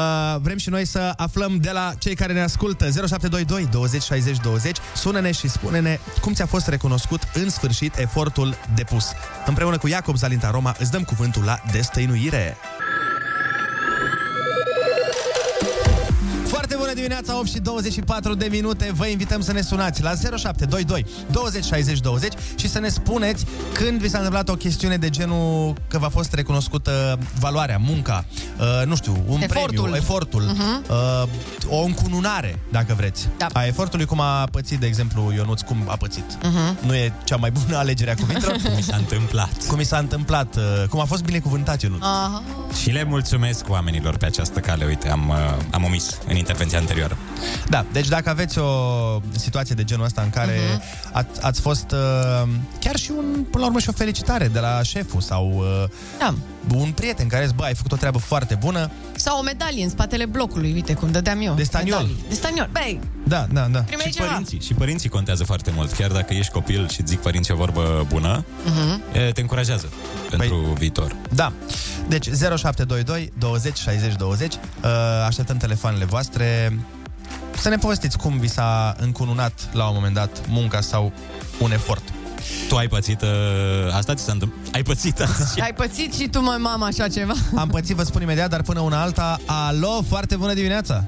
vrem și noi să aflăm de la cei care ne ascultă. 0722 20 60 20 Sună-ne și spune-ne cum ți-a fost recunoscut în sfârșit efortul depus. Împreună cu Iacob Zalinta Roma îți dăm cuvântul la destăinuire dimineața, 8 și 24 de minute. Vă invităm să ne sunați la 0722 20 60 20 și să ne spuneți când vi s-a întâmplat o chestiune de genul că v-a fost recunoscută valoarea, munca, uh, nu știu, un
Efortul.
premiu, efortul,
Mhm.
uh, o încununare, dacă vreți.
Da.
A efortului, cum a pățit, de exemplu, Ionuț, cum a pățit.
Mhm.
Nu e cea mai bună alegere a cuvintelor.
Cum mi s-a întâmplat.
cum mi s-a întâmplat, uh, cum a fost binecuvântat Ionuț.
Aha.
Și le mulțumesc oamenilor pe această cale. Uite, am, uh, am omis în intervenția anterioară.
Da, deci dacă aveți o situație de genul ăsta în care
Mhm.
uh-huh. ați, ați fost uh, chiar și un, până la urmă și o felicitare de la șeful sau uh,
Da.
Un prieten care zice, bă, ai făcut o treabă foarte bună.
Sau o medalie în spatele blocului, uite cum dădeam eu.
De staniol.
Medalii. De staniol. Băi,
Da, da, da.
primeai
Și
ceva.
părinții, și părinții contează foarte mult. Chiar dacă ești copil și îți zic părinții o vorbă bună,
Mhm.
e, te încurajează pentru viitor.
Da. Deci 0722 20 60 20 uh, Așteptăm telefoanele voastre Să ne povestiți cum vi s-a încununat la un moment dat munca sau un efort.
Tu ai pățit uh, asta? Ți s-a întâmplat? Ai pățit asta?
Ai pățit și tu, mă, mama, așa ceva?
Am pățit, vă spun imediat, dar până una alta Alo, foarte bună dimineața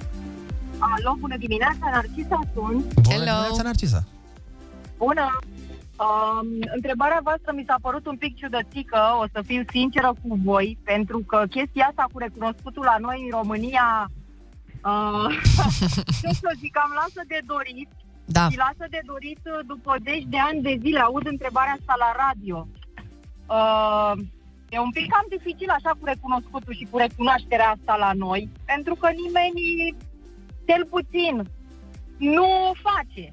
Alo, bună dimineața, Narcisa sunt.
Bună
Hello.
dimineața, Narcisa
Bună! Um, întrebarea voastră mi s-a părut un pic ciudățică, o să fiu sinceră cu voi, pentru că chestia asta cu recunoscutul la noi în România, uh, ce să zic, am lasă de dorit.
Da.
Și lasă de dorit uh, după zeci de ani de zile, aud întrebarea asta la radio. Uh, e un pic cam dificil așa cu recunoscutul și cu recunoașterea asta la noi, pentru că nimeni, cel puțin, nu o face.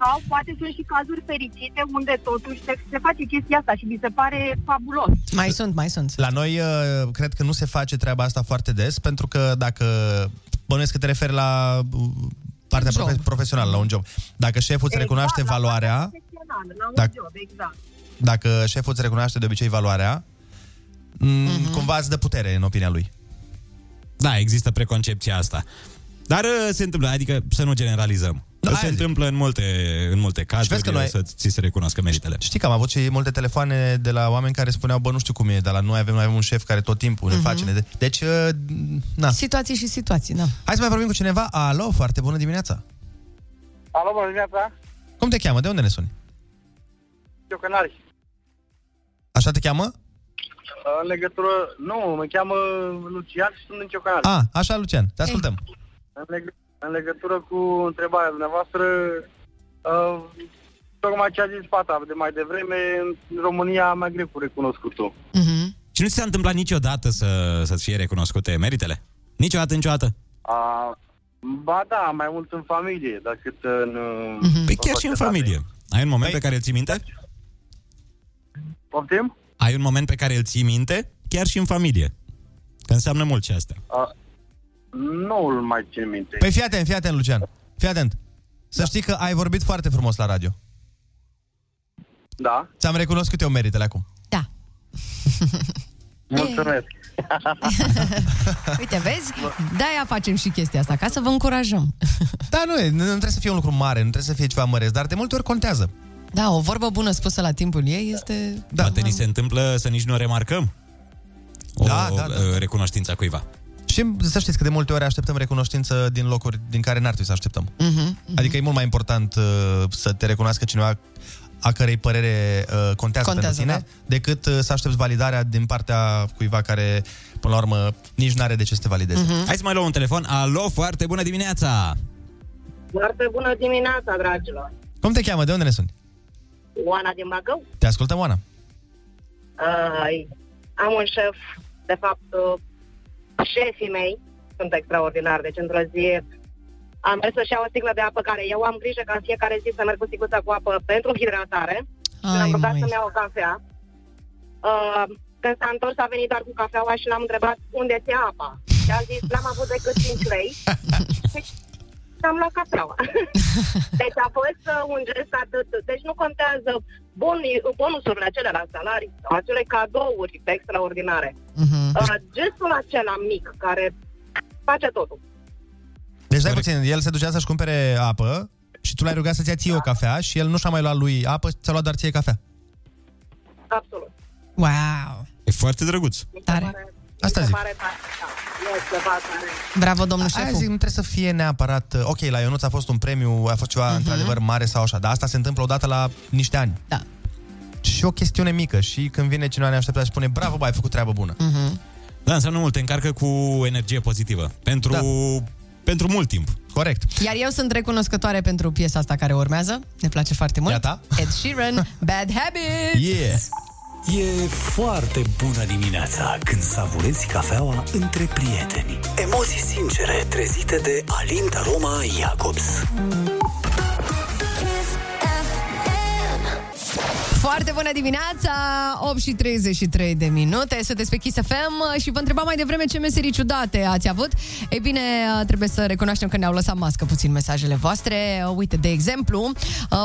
Sau poate sunt și cazuri fericite unde totuși se, se face chestia asta și mi se pare fabulos.
Mai sunt, mai sunt.
La noi, uh, cred că nu se face treaba asta foarte des, pentru că dacă bănuiesc că te referi la uh, partea
Job.
profe- profesională, la un job. Dacă șeful îți recunoaște
Exact, la
valoarea,
partea profesională, La un
Dacă-
job, exact.
dacă șeful îți recunoaște de obicei valoarea, mm cumva îți dă putere în opinia lui.
Da, există preconcepția asta. Dar uh, se întâmplă, adică să nu generalizăm.
Da,
se
aia zic.
întâmplă în multe, în multe cazuri
vezi că noi-
să ți se recunoască meritele.
Știi că am avut și multe telefoane de la oameni care spuneau, bă, nu știu cum e, dar la noi avem, noi avem un șef care tot timpul ne face. Ne... Deci, uh, na.
Situații și situații, da.
Hai să mai vorbim cu cineva. Alo, foarte bună dimineața.
Alo, bună dimineața.
Cum te cheamă? De unde ne suni?
Ciocănari.
Așa te cheamă?
În legătură... Nu, mă cheamă Lucian și sunt în Ciocănari.
A, așa, Lucian, te ascultăm.
În, leg- în legătură cu întrebarea dumneavoastră, uh, tocmai ce a zis Pata de mai devreme, în România mai greu cu recunoscutul.
Mhm.
Și nu ți s-a întâmplat niciodată să, să-ți fie recunoscute meritele? Niciodată, niciodată?
A, ba da, mai mult în familie decât în...
Mhm.
Păi chiar și în familie. Ai un moment pe care îl ții minte?
Poftim?
Ai un moment pe care îl ții minte? Chiar și în familie. Că înseamnă mult și astea.
A, nu îl mai țin minte.
Păi fii atent, fii atent, Lucian. Fii atent. Să știi că ai vorbit foarte frumos la radio.
Da,
Ți-am recunoscut eu meritele acum.
Da.
mulțumesc.
Uite, vezi? De-aia facem și chestia asta, ca să vă încurajăm.
Da, nu, e, nu nu trebuie să fie un lucru mare, nu trebuie să fie ceva măreț, dar de multe ori contează.
Da, o vorbă bună spusă la timpul ei este...
Da.
Poate ni se întâmplă să nici nu remarcăm o,
Da, da, da.
uh, recunoștință cuiva.
Și să știți că de multe ori așteptăm recunoștință din locuri din care n-ar trebui să așteptăm.
Mhm.
Adică e mult mai important uh, să te recunoască cineva a cărei părere uh, contează,
Contează,
pentru tine, decât uh, să aștepți validarea din partea cuiva care, până la urmă, nici n-are de ce să te valideze.
Mhm.
Hai să mai luăm un telefon. Alo, foarte bună dimineața!
Foarte bună dimineața, dragilor!
Cum te cheamă? De unde ne suni?
Oana din Bacău.
Te ascultăm, Oana.
Uh, am un șef, de fapt, uh, șefii mei sunt extraordinari. Deci, într-o zi, am mers să-și iau o sticlă de apă care eu am grijă ca în fiecare zi să merg cu sticluța cu apă pentru hidratare. și l-am
Ai,
rugat
măi.
să-mi iau o cafea. Uh, când s-a întors, a venit doar cu cafeaua și l-am întrebat unde ți apa. Și a zis, n-am avut decât 5 lei. Deci, am luat cafeaua. deci a fost uh, un gest atât. Deci nu contează boni, bonusurile acelea la salarii sau acele cadouri extraordinare.
Mhm.
Uh, gestul acela mic care face totul.
Deci, dai puțin, el se ducea să-și cumpere apă și tu l-ai rugat să-ți ia ție o cafea și el nu și-a mai luat lui apă, ți-a luat doar ție cafea.
Absolut.
Wow!
E foarte drăguț.
Mi se
Tare.
pare-
Asta
mi se
zic.
pare tare, da.
Bravo, domnul
Aia
șefu.
zic, nu trebuie să fie neapărat... Ok, la Ionuț a fost un premiu, a fost ceva uh-huh. într-adevăr mare sau așa, dar asta se întâmplă odată la niște ani.
Da.
Și o chestiune mică și când vine cineva neașteptat și spune bravo, bă, ai făcut treabă bună.
Mhm.
Da, înseamnă mult, te încarcă cu energie pozitivă. Pentru, da. pentru mult timp.
Corect.
Iar eu sunt recunoscătoare pentru piesa asta care urmează. Ne place foarte mult.
Iată.
Ed Sheeran, Bad Habits.
Yeah! E foarte bună dimineața când savurezi cafeaua între prieteni. Emoții sincere trezite de Alinta Roma Jacobs.
Foarte bună dimineața, 8 și 33 de minute, sunteți pe Kiss FM și vă întrebam mai devreme ce meserii ciudate ați avut. Ei bine, trebuie să recunoaștem că ne-au lăsat mască puțin mesajele voastre. Uite, de exemplu,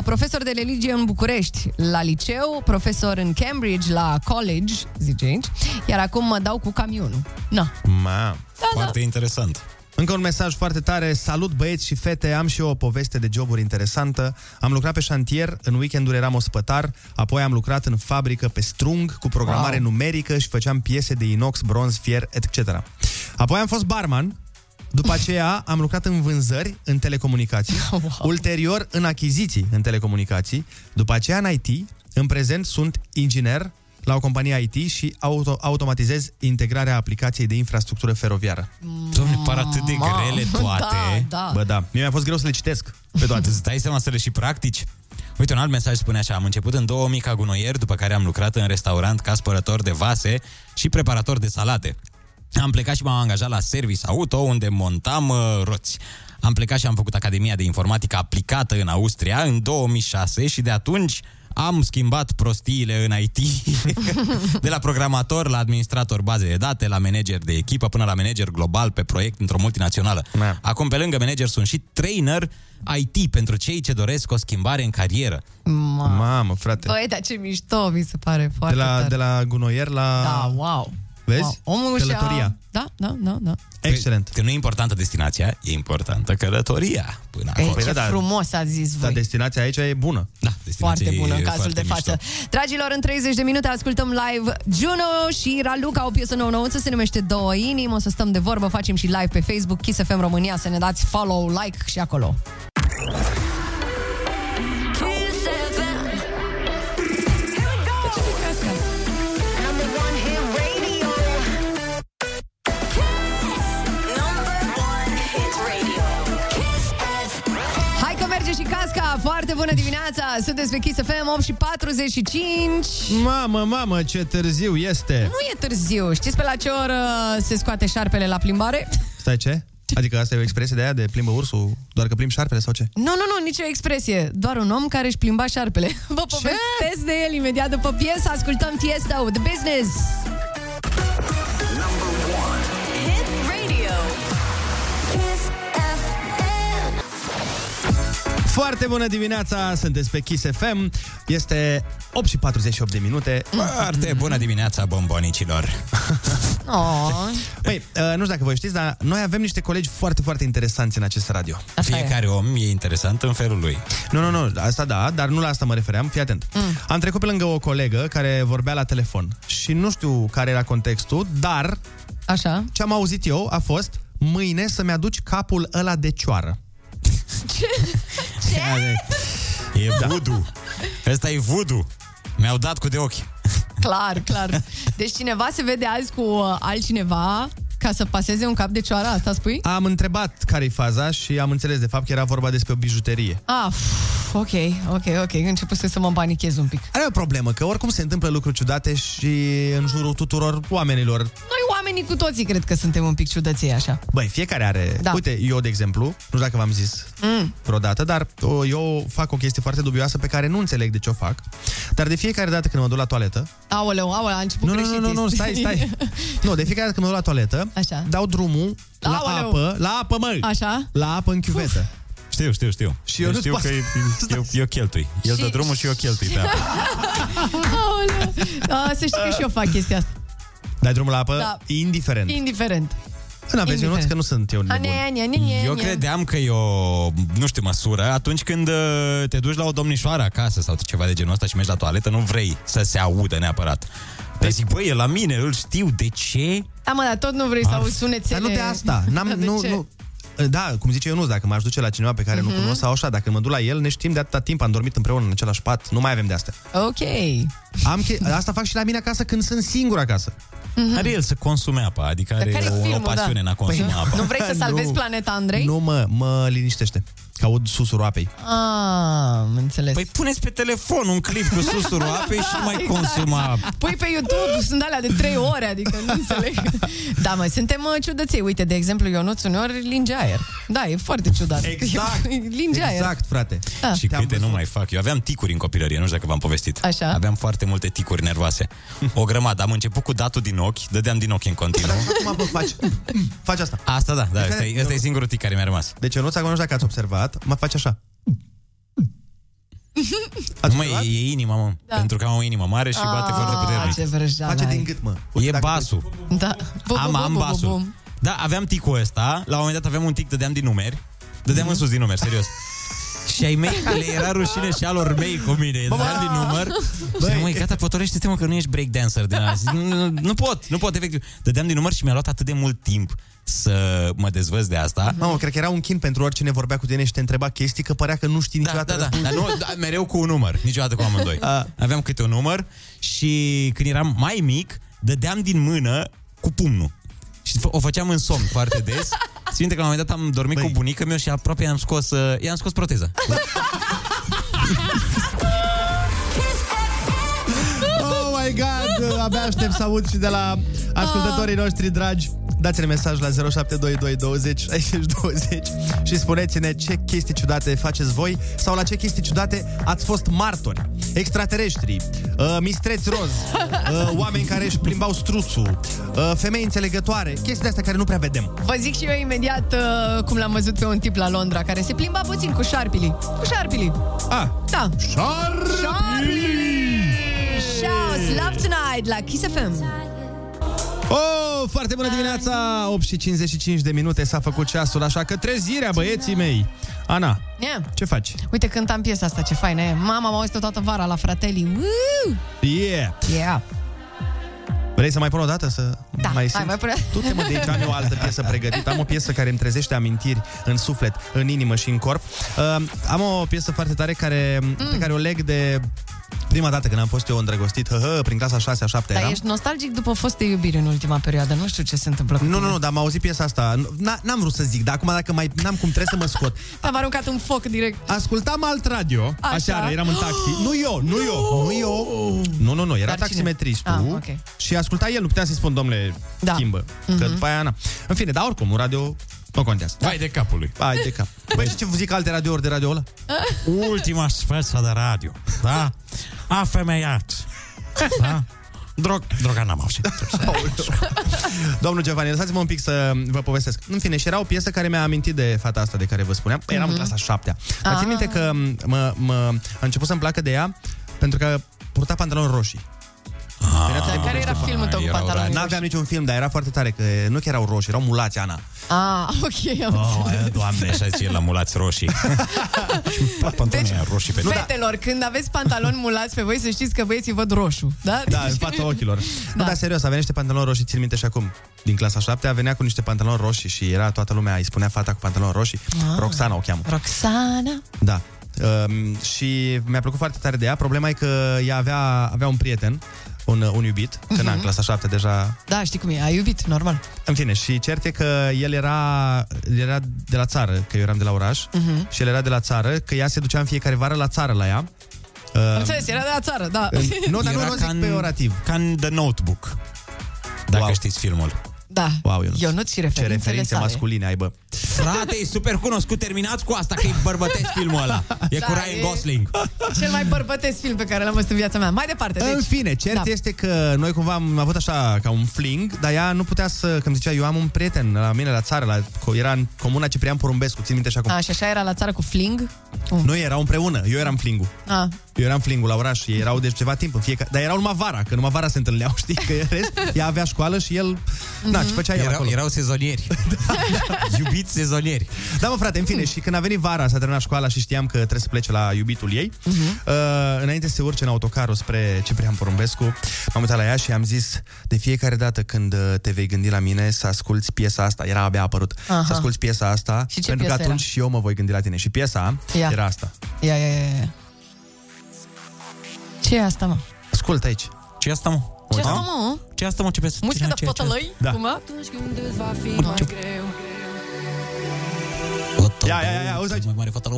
profesor de religie în București la liceu, profesor în Cambridge la college, zice aici, iar acum mă dau cu camionul. Na.
Ma.
Foarte interesant.
Încă un mesaj foarte tare. Salut băieți și fete, am și eu o poveste de joburi interesantă. Am lucrat pe șantier, în weekenduri eram ospătar, apoi am lucrat în fabrică pe strung cu programare
Wow.
numerică și făceam piese de inox, bronz, fier, etc. Apoi am fost barman, după aceea am lucrat în vânzări în telecomunicații, wow. ulterior în achiziții în telecomunicații, după aceea în IT, în prezent sunt inginer la o companie IT și auto- automatizez integrarea aplicației de infrastructură feroviară.
Doamne, par atât de grele toate.
Da, da.
Bă, da. Mie mi-a fost greu să le citesc pe toate.
Îți dai seama să le și practici? Uite, un alt mesaj spune așa, am început în 2000 ca gunoier, după care am lucrat în restaurant ca spărător de vase și preparator de salate. Am plecat și m-am angajat la service auto, unde montam uh, roți. Am plecat și am făcut Academia de Informatică aplicată în Austria în 2006 și de atunci am schimbat prostiile în IT de la programator la administrator baze de date, la manager de echipă până la manager global pe proiect într-o multinațională. Acum, pe lângă manager, sunt și trainer IT pentru cei ce doresc o schimbare în carieră.
Mamă, frate.
Băi, dar ce mișto, mi se pare
De
foarte
la,
tare.
de la gunoier la...
Da, wow.
Vezi?
Wow. Omul și-a-
Călătoria.
Da, da, da, da.
Excelent.
Că nu e importantă destinația, e importantă călătoria până
Ei,
acolo.
ce frumos a zis voi.
Dar destinația aici e bună.
Da,
Foarte bună în cazul de față. Dragilor, în 30 de minute ascultăm live Juno și Raluca, o piesă nouă nouță, se numește Două Inimi. O să stăm de vorbă, facem și live pe Facebook, Kiss FM România, să ne dați follow, like și acolo. Și casca! Foarte bună dimineața! Sunteți pe Kiss FM 8 și 45.
Mamă, mamă, ce târziu este!
Nu e târziu. Știți pe la ce oră se scoate șarpele la plimbare?
Stai ce? Adică asta e o expresie de aia de plimbă ursul, doar că plimbi șarpele sau ce?
Nu, nu, nu, nicio expresie. Doar un om care își plimba șarpele. Vă povestesc de el imediat după piesă. Ascultăm Tiesto, The Business.
Foarte bună dimineața, sunteți pe Kiss FM. Este 8 și 48 de minute.
Foarte bună dimineața, bombonicilor.
Oh.
Băi, uh, nu știu dacă voi știți, dar noi avem niște colegi foarte, foarte interesanți în acest radio.
Fiecare om e interesant în felul lui.
Nu, nu, nu, asta da, dar nu la asta mă refeream, fii atent. Mm. Am trecut pe lângă o colegă care vorbea la telefon și nu știu care era contextul, dar
Așa.
ce am auzit eu a fost mâine să-mi aduci capul ăla de cioară.
E voodoo. Ăsta e voodoo. Mi-au dat cu de ochi.
Clar, clar. Deci cineva se vede azi cu uh, altcineva ca să paseze un cap de cioară, asta spui?
Am întrebat care-i faza și am înțeles de fapt că era vorba despre o bijuterie.
Ah, pf, ok, ok, ok. Începuse să mă panichez un pic.
Are o problemă, că oricum se întâmplă lucruri ciudate și în jurul tuturor oamenilor.
Noi oamenii cu toții cred că suntem un pic ciudății așa.
Băi, fiecare are...
Da.
Uite, eu, de exemplu, nu știu dacă v-am zis
Mm.
vreodată, dar o, eu fac o chestie foarte dubioasă pe care nu înțeleg de ce o fac. Dar de fiecare dată când mă duc la toaletă,
Aoleu, aoleu, a început
nu, nu,
greșit.
nu, nu, nu, stai, stai. Nu, de fiecare dată când mă duc la toaletă,
Așa.
dau drumul la
Aoleu.
apă, la apă, mă!
Așa?
La apă în chiuvetă.
Știu, știu, știu.
Și eu nu
știu
pot
că
să-
e, eu, eu cheltui. El dă
Și-
drumul și eu cheltui pe apă.
Aoleu. A, să știi că și eu fac chestia asta.
Dai drumul la apă,
Da.
indiferent.
Indiferent.
Nu aveți
indiferent.
Ionuț, că nu sunt eu nebun.
Ania, ania, ania,
Eu
ania.
credeam că e o, nu știu, măsură atunci când uh, te duci la o domnișoară acasă sau ceva de genul ăsta și mergi la toaletă, nu vrei să se audă neapărat. Dar zic, băi, e la mine, îl știu, de ce?
Da, mă, dar tot nu vrei să auzi sunetele.
Dar nu de asta. N-am,
Da, de
nu,
ce?
nu, da, cum zice Ionuț, dacă m-aș duce la cineva pe care
Mhm.
nu cunosc sau așa, dacă mă duc la el, ne știm de atâta timp, am dormit împreună în același pat, nu mai avem de astea.
Ok.
Am che- asta fac și la mine acasă când sunt singur acasă.
Are el să consume apa, adică
Dar
are
care e
o, o
filmul,
pasiune
da?
în a consuma
Păi,
apa.
Nu vrei să salvezi
Nu.
planeta, Andrei?
Nu mă, mă liniștește. Că aud susurul apei.
Ah, am înțeles.
Păi puneți pe telefon un clip cu susurul apei și nu mai
Exact.
consuma
Pui pe YouTube, sunt alea de 3 ore, adică nu înțeleg. Da, mă, suntem uh, ciudăței. Uite, de exemplu, Ionuț uneori linge aer. Da, e foarte ciudat.
Exact.
linge aer.
Exact, frate.
Da.
Și
Te-am
câte nu
văzut.
mai fac. Eu aveam ticuri în copilărie, nu știu dacă v-am povestit.
Așa.
Aveam foarte multe ticuri nervoase. O grămadă. Am început cu datul din ochi, dădeam din ochi în continuu.
Acum bă, faci, faci asta.
Asta da, da,
Deci,
ăsta e, ăsta e singurul tic care mi-a rămas.
Deci Ionuț, acum nu știu dacă ați observat, mă face așa.
Nu mai e, e inima, mă.
Da.
Pentru că am o inimă mare și bate foarte
Ah,
puternic.
ce vrăjeală
Face
ai.
din gât, mă.
E
dacă
basul.
Da. Bu, bu,
Am,
bu,
am
bu, bu,
basul.
bu.
Da, aveam ticul ăsta. La un moment dat aveam un tic, dădeam din numeri. Dădeam în sus din numeri, serios. Și ai mei le era rușine și alor mei cu mine. Dădeam din număr. Băi, măi, gata, potorește-te mă că nu ești breakdancer din azi. Nu, nu, nu pot, nu pot, efectiv. Dădeam din număr și mi-a luat atât de mult timp să mă dezvăț de asta.
Mamă, cred că era un chin pentru oricine vorbea cu tine și te întreba chestii, că părea că nu știi
Da,
niciodată
da, da,
răspunsul.
dar nu, da, mereu cu un număr, niciodată cu amândoi.
A.
Aveam câte un număr și când eram mai mic, dădeam din mână cu pumnul. Și f- o făceam în somn foarte des. Țin minte că la un moment dat am dormit
Băi.
cu bunica mea și aproape i-am scos, uh, i-am scos proteza.
Oh my god, abia aștept să aud și de la ascultătorii noștri dragi. Dați-ne mesaj la 0722 20 60 20 și spuneți-ne ce chestii ciudate faceți voi sau la ce chestii ciudate ați fost martori. Extraterestri, uh, mistreți roz, uh, oameni care își plimbau struțul, uh, femei înțelegătoare, chestii de astea care nu prea vedem.
Vă zic și eu imediat uh, cum l-am văzut pe un tip la Londra care se plimba puțin cu șarpilii. Cu șarpilii.
Ah,
Da.
Șarpilii!
Shows Love Tonight la Kiss FM.
Oh, foarte bună dimineața! 8 și 55 de minute s-a făcut ceasul, așa că trezirea, băieții mei! Ana,
Yeah.
ce faci?
Uite, cântam piesa asta, ce faină e. Mama m-a auzit toată vara la Fratelli. Woo!
Yeah!
Yeah.
Vrei să mai pun o dată? Să
Da,
mai
hai,
simți?
mai pune.
Tu te mă de aici, am eu o altă piesă pregătită. Am o piesă care îmi trezește amintiri în suflet, în inimă și în corp. Uh, am o piesă foarte tare care, mm. pe care o leg de prima dată când am fost eu îndrăgostit, hă, hă, prin clasa 6 7
Dar
eram.
ești nostalgic după foste iubiri în ultima perioadă. Nu știu ce se întâmplă cu
Nu,
tine.
nu, nu, dar am auzit piesa asta. N- N-am vrut să zic, dar acum dacă mai n-am cum trebuie să mă scot.
Te-am aruncat un foc direct.
Ascultam alt radio,
Așa.
așa, eram în taxi. Nu eu, nu eu, nu eu. Nu, nu, nu, era
Dar cine?
taximetristul.
Ah, ok.
Și asculta el, nu puteam să-i spun, domnule,
Da.
schimbă. Că după aia, na. În fine, dar oricum, un radio nu contează.
Vai de capul lui.
Hai de cap. Băi, știi ce zic alte radiouri de radio ăla?
Ultima speță de radio, da? A femeiat. Da? Drog, droga n-am auzit.
Domnul Giovanni, lăsați-mă un pic să vă povestesc. În fine, și era o piesă care mi-a amintit de fata asta de care vă spuneam. Păi, Eram în clasa șaptea. Dar țin
Ah.
minte că mă, mă, a început să-mi placă de ea pentru că purta pantaloni roșii. Venea tot
Dar
timpul
care era
cu niște
filmul tău cu
erau
pantaloni
rari.
N-aveam niciun film, dar era foarte tare, că nu chiar erau roșii, erau mulați, Ana.
Ah, ok, am
Oh,
înțeles.
aia, doamne, așa zice el la mulați roșii. și pantaloni deci, roșii pe
Fetelor, când aveți pantaloni mulați pe voi, să știți că băieții văd roșu, da?
Da, în fața ochilor. Da. Nu, dar serios, avea niște pantaloni roșii, țin minte și acum. Din clasa 7 venea cu niște pantaloni roșii și era toată lumea, îi spunea fata cu pantaloni roșii.
Ah.
Roxana o cheamă.
Roxana.
Da. Um, și mi-a plăcut foarte tare de ea. Problema e că ea avea, avea un prieten, un, un iubit, că na, în clasa 7 deja...
Da, știi cum e, ai iubit, normal.
În fine, și cert e că el era, el era de la țară, că eu eram de la oraș,
Mhm.
și el era de la țară, că ea se ducea în fiecare vară la țară la ea.
Am
Uh,
înțeles, era de la țară, da.
în, nu, dar nu,
Era
nu
ca
zic
în-
peorativ.
Ca în The Notebook. Dacă
Wow.
știți filmul.
Da.
Wow, Ionuț.
Ionuț și
Ce
referințele
referințe
sale.
masculine ai, bă.
Frate, e super cunoscut, terminați cu asta că e bărbătesc filmul ăla. E
Da,
cu Ryan
e-
Gosling.
Cel mai bărbătesc film pe care l-am văzut în viața mea. Mai departe, deci...
În fine, cert
da.
este că noi cumva am avut așa ca un fling, dar ea nu putea să, că îmi zicea, eu am un prieten la mine la țară, la, era în comuna Ciprian Porumbescu, țin minte și acum.
A, și așa era la țară cu fling? Uh.
Noi eram împreună, eu eram flingul.
A,
Eu eram flingul la oraș și ei erau de ceva timp în fiecare... Dar erau numai vara, că numai vara se întâlneau, știi? Că în rest, ea avea școală și el... Na, ce făcea el
Erau,
acolo?
erau sezonieri. Iubiți sezonieri.
Da, mă, frate, în fine, și când a venit vara, s-a terminat școala și știam că trebuie să plece la iubitul ei, uh, înainte să se urce în autocarul spre Ciprian Porumbescu, m-am uitat la ea și am zis, de fiecare dată când uh, te vei gândi la mine, să asculti piesa asta, era abia apărut,
Aha.
să asculti piesa asta,
Și ce
pentru că
piesă
atunci
era?
și eu mă voi gândi la tine. Și piesa
Ia.
era asta.
Ia, ia, ia, ia. Ce e asta, mă?
Ascultă aici.
Ce e asta, mă?
Ce e
Uite.
asta, mă?
Ce e asta, mă? Ce pe
Muzică de pătălăi?
Da.
Cumva?
Ia, ia, ia, ia, auzi aici.
Mai mare fata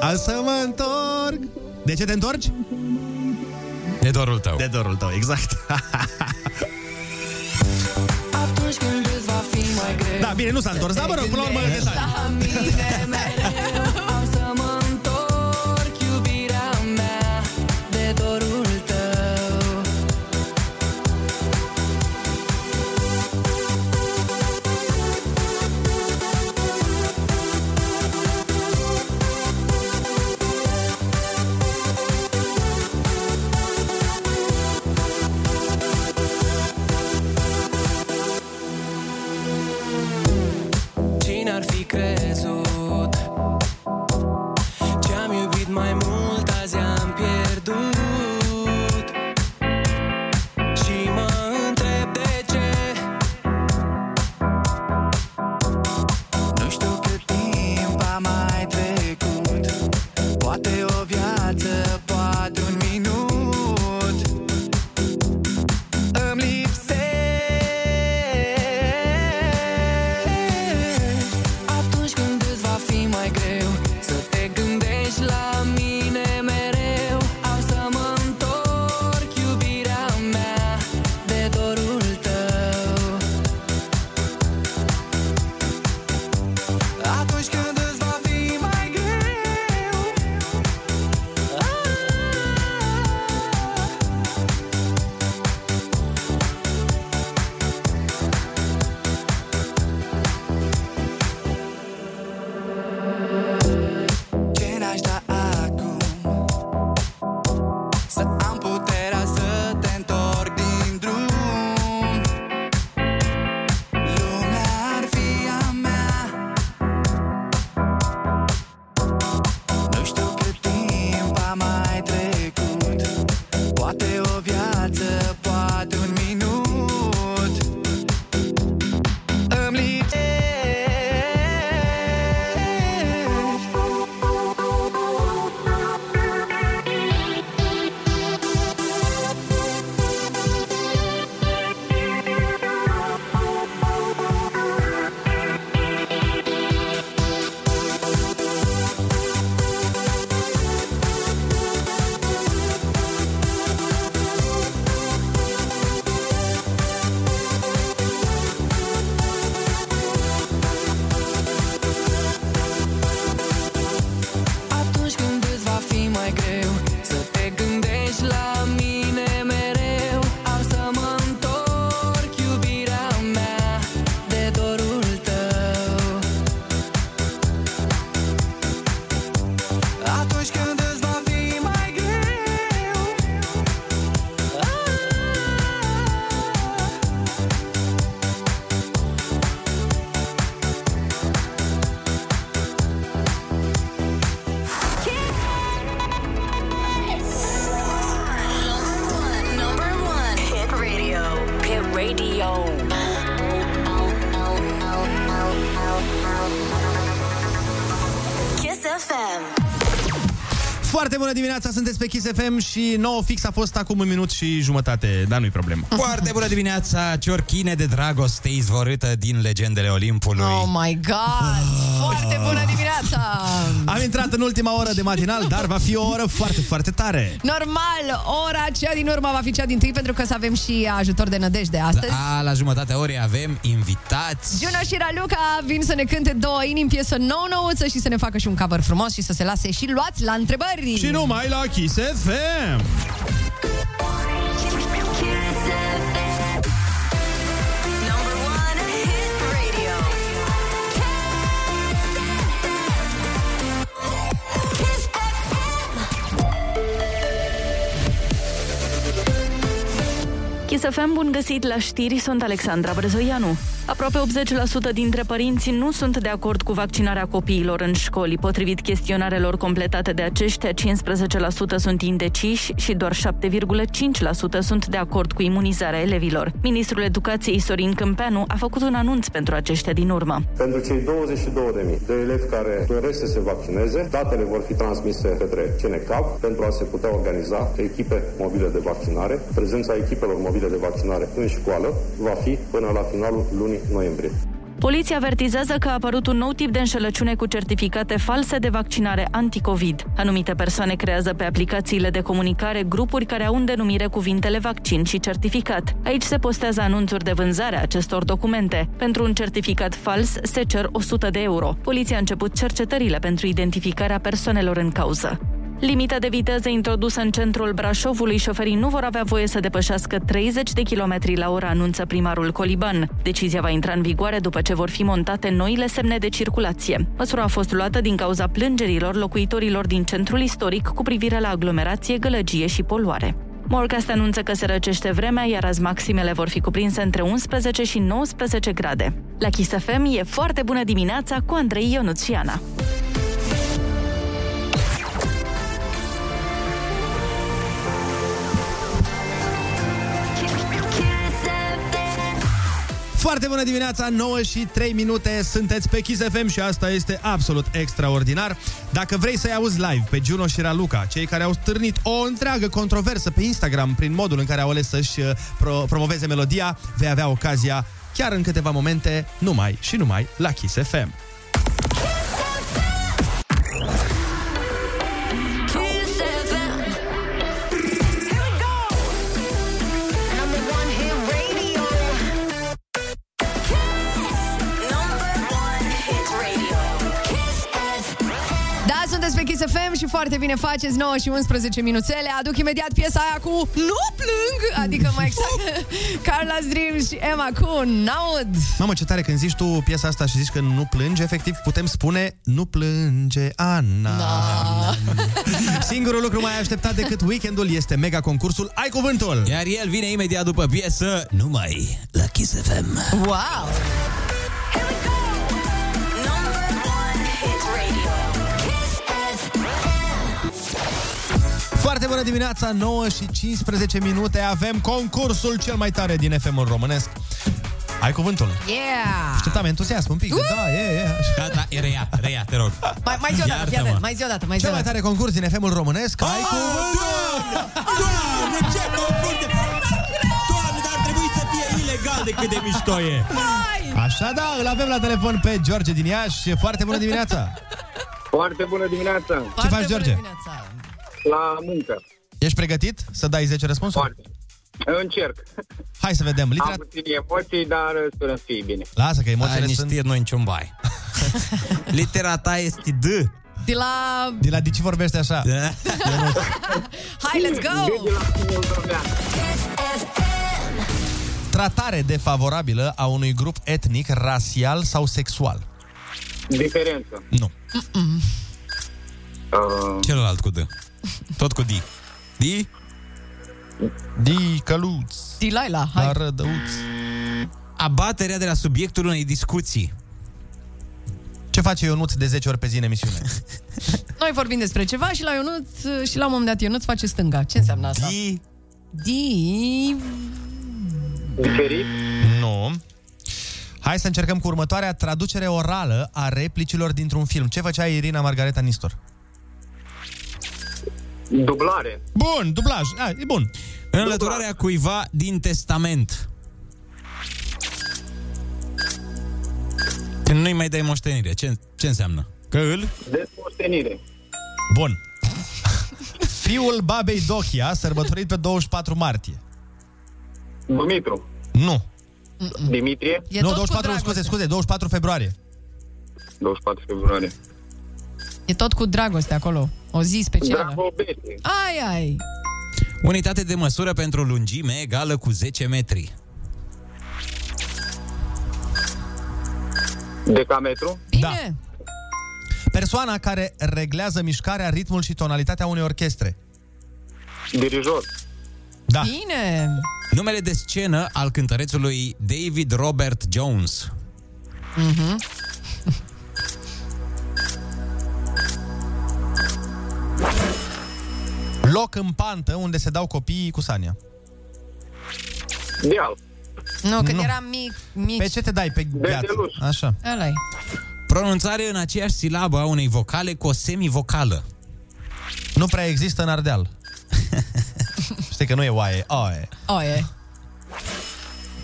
Am să mă întorc. De ce te întorci?
De dorul tău.
De dorul tău, exact.
Atunci când îți va fi mai greu
Da, bine, nu s-a întors, dar mă rog, până la urmă,
gândești
detalii.
Cine
dimineața, sunteți pe Kiss FM și 9 fix a fost acum un minut și jumătate, dar nu-i problemă.
Foarte bună dimineața, ciorchine de dragoste izvorâtă din legendele Olimpului.
Oh my god! Foarte bună dimineața!
Am intrat în ultima oră de matinal, dar va fi o oră foarte, foarte tare.
Normal, ora cea din urmă va fi cea din tâi pentru că să avem și ajutor de nădejde astăzi.
A, la jumătatea orei avem invitați.
Juno și Raluca vin să ne cânte două inimi, piesă nouă nouță și să ne facă și un cover frumos și să se lase și luați la întrebări.
Și numai la Kiss FM.
Chisafem, bun găsit la știri, sunt Alexandra Brezoianu. Aproape 80% dintre părinți nu sunt de acord cu vaccinarea copiilor în școli. Potrivit chestionarelor completate de aceștia, 15% sunt indeciși și doar 7,5% sunt de acord cu imunizarea elevilor. Ministrul Educației Sorin Câmpeanu a făcut un anunț pentru aceștia din urmă.
Pentru cei 22.000 de elevi care doresc să se vaccineze, datele vor fi transmise către CNCAP pentru a se putea organiza echipe mobile de vaccinare. Prezența echipelor mobile de vaccinare în școală va fi până la finalul lunii noiembrie.
Poliția avertizează că a apărut un nou tip de înșelăciune cu certificate false de vaccinare anticovid. Anumite persoane creează pe aplicațiile de comunicare grupuri care au în denumire cuvintele vaccin și certificat. Aici se postează anunțuri de vânzare a acestor documente. Pentru un certificat fals se cer 100 de euro. Poliția a început cercetările pentru identificarea persoanelor în cauză. Limita de viteză introdusă în centrul Brașovului, șoferii nu vor avea voie să depășească 30 de km la oră, anunță primarul Coliban. Decizia va intra în vigoare după ce vor fi montate noile semne de circulație. Măsura a fost luată din cauza plângerilor locuitorilor din centrul istoric cu privire la aglomerație, gălăgie și poluare. Morcast anunță că se răcește vremea, iar azi maximele vor fi cuprinse între 11 și 19 grade. La Kiss FM e foarte bună dimineața cu Andrei Ionuț
Foarte bună dimineața, 9 și 3 minute, sunteți pe Kiss FM și asta este absolut extraordinar. Dacă vrei să-i auzi live pe Juno și Raluca, cei care au stârnit o întreagă controversă pe Instagram prin modul în care au ales să-și uh, pro- promoveze melodia, vei avea ocazia chiar în câteva momente, numai și numai la Kiss FM.
FM
și foarte bine faceți 9 și 11 minuțele. Aduc imediat piesa aia cu Nu plâng, adică mai exact Carla's Dreams și Emma cu Naud.
Mamă, ce tare când zici tu piesa asta și zici că nu plânge, efectiv putem spune Nu plânge Ana.
Da.
Singurul lucru mai așteptat decât weekendul este mega concursul Ai Cuvântul!
Iar el vine imediat după piesă, numai la Kiss FM.
Wow!
Number
Foarte bună dimineața, 9 și 15 minute Avem concursul cel mai tare din FM-ul românesc Ai cuvântul
Yeah!
Așteptam entuziasm un pic Da, e, e așa.
Gata, e reia, reia, te rog.
Mai, mai zi o dată, fii
Iartă-mă.
atent, mai zi o dată, mai zi o
Cel mai
dată.
tare concurs din FM-ul românesc Ai
Oh,
cuvântul
Doamne, ce concurs de... Doamne, dar ar trebui să fie ilegal de cât de mișto e.
Așa da, îl avem la telefon pe George din Iași Foarte bună dimineața
Foarte bună dimineața!
Ce faci, George?
La muncă.
Ești pregătit să dai 10 răspunsuri?
Foarte. Încerc.
Hai să vedem litera...
Am puține emoții, dar sperăm să fie bine.
Lasă că
Ai
emoțiile
niște
sunt
știri, noi niciun bai. Litera ta este D.
De la...
De la Dici vorbește așa
Da.
Hai, let's go!
Tratare defavorabilă a unui grup etnic, rasial sau sexual
Diferență.
Nu
Uh,
Celălalt cu D. Tot cu D. D?
Di căluț
Dilaila, hai.
La rădăuț
Abaterea de la subiectul unei discuții.
Ce face Ionuț de 10 ori pe zi în emisiune?
Noi vorbim despre ceva și la Ionuț, și la un moment dat Ionuț face stânga. Ce înseamnă asta?
D.
Di...
diferit.
Nu Hai să încercăm cu următoarea traducere orală a replicilor dintr-un film. Ce făcea Irina Margareta Nistor?
Dublare.
Bun, dublaj. A, e bun.
Înlăturarea cuiva din testament. Când nu-i mai dai moștenire, ce, ce înseamnă? Că îl?
Desmoștenire.
Bun. Fiul babei Dochia, sărbătorit pe 24 martie.
Dumitru.
Nu.
Dimitrie.
E
nu,
tot
24,
cu
scuze,
dragoste.
scuze, 24 februarie.
24 februarie.
E tot cu dragoste acolo. O zi specială.
Dragobete.
Ai, ai.
Unitate de măsură pentru lungime egală cu 10 metri.
Decametru.
Bine.
Da. Persoana care reglează mișcarea, ritmul și tonalitatea unei orchestre.
Dirijor.
Da.
Bine.
Numele de scenă al cântărețului David Robert Jones.
Mhm.
Loc în pantă unde se dau copiii cu sania.
Deal.
Nu, când
Nu.
eram mic, mici.
Pe ce te dai? Pe gheață.
Beteluș.
Așa.
ăla e.
Pronunțare în aceeași silabă a unei vocale cu o semivocală.
Nu prea există în Ardeal. Știi că nu e oaie, oaie.
O, e.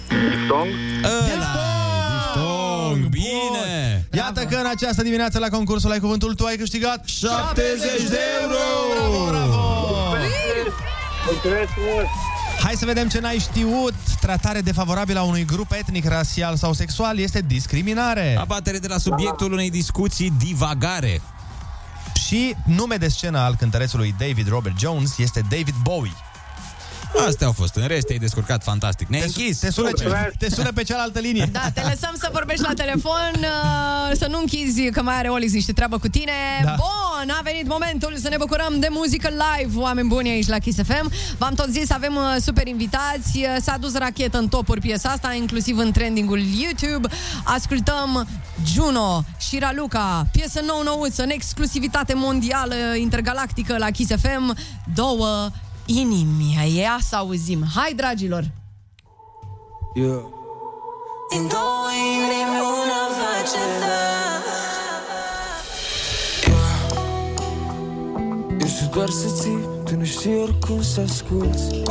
Diftong.
Diftong, bine!
Iată că în această dimineață la concursul Ai Cuvântul Tu ai câștigat 70 de euro!
Mulțumesc mult.
Hai să vedem ce n-ai știut. Tratare defavorabilă a unui grup etnic, rasial sau sexual este discriminare.
Abatere de la subiectul unei discuții divagare.
Și nume de scenă al cântărețului David Robert Jones este David Bowie.
Astea au fost. În rest, te-ai descurcat fantastic. Ne-ai închis.
Te sună, ce, te sună pe cealaltă linie.
Da, te lăsăm să vorbești la telefon, uh, să nu închizi că mai are Olix niște treabă cu tine.
Da.
Bun, a venit momentul să ne bucurăm de muzică live, oameni buni aici la Kiss FM. V-am tot zis, avem uh, super invitați, Uh, s-a dus rachetă în topuri piesa asta, inclusiv în trendingul YouTube. Ascultăm Juno și Raluca, piesă nou-nouță, în exclusivitate mondială, intergalactică la Kiss FM. Două inimi, ia să auzim. Hai, dragilor!
Yeah.
Din două inimi una face da
Eu știu doar să ții, tu nu știi oricum să asculti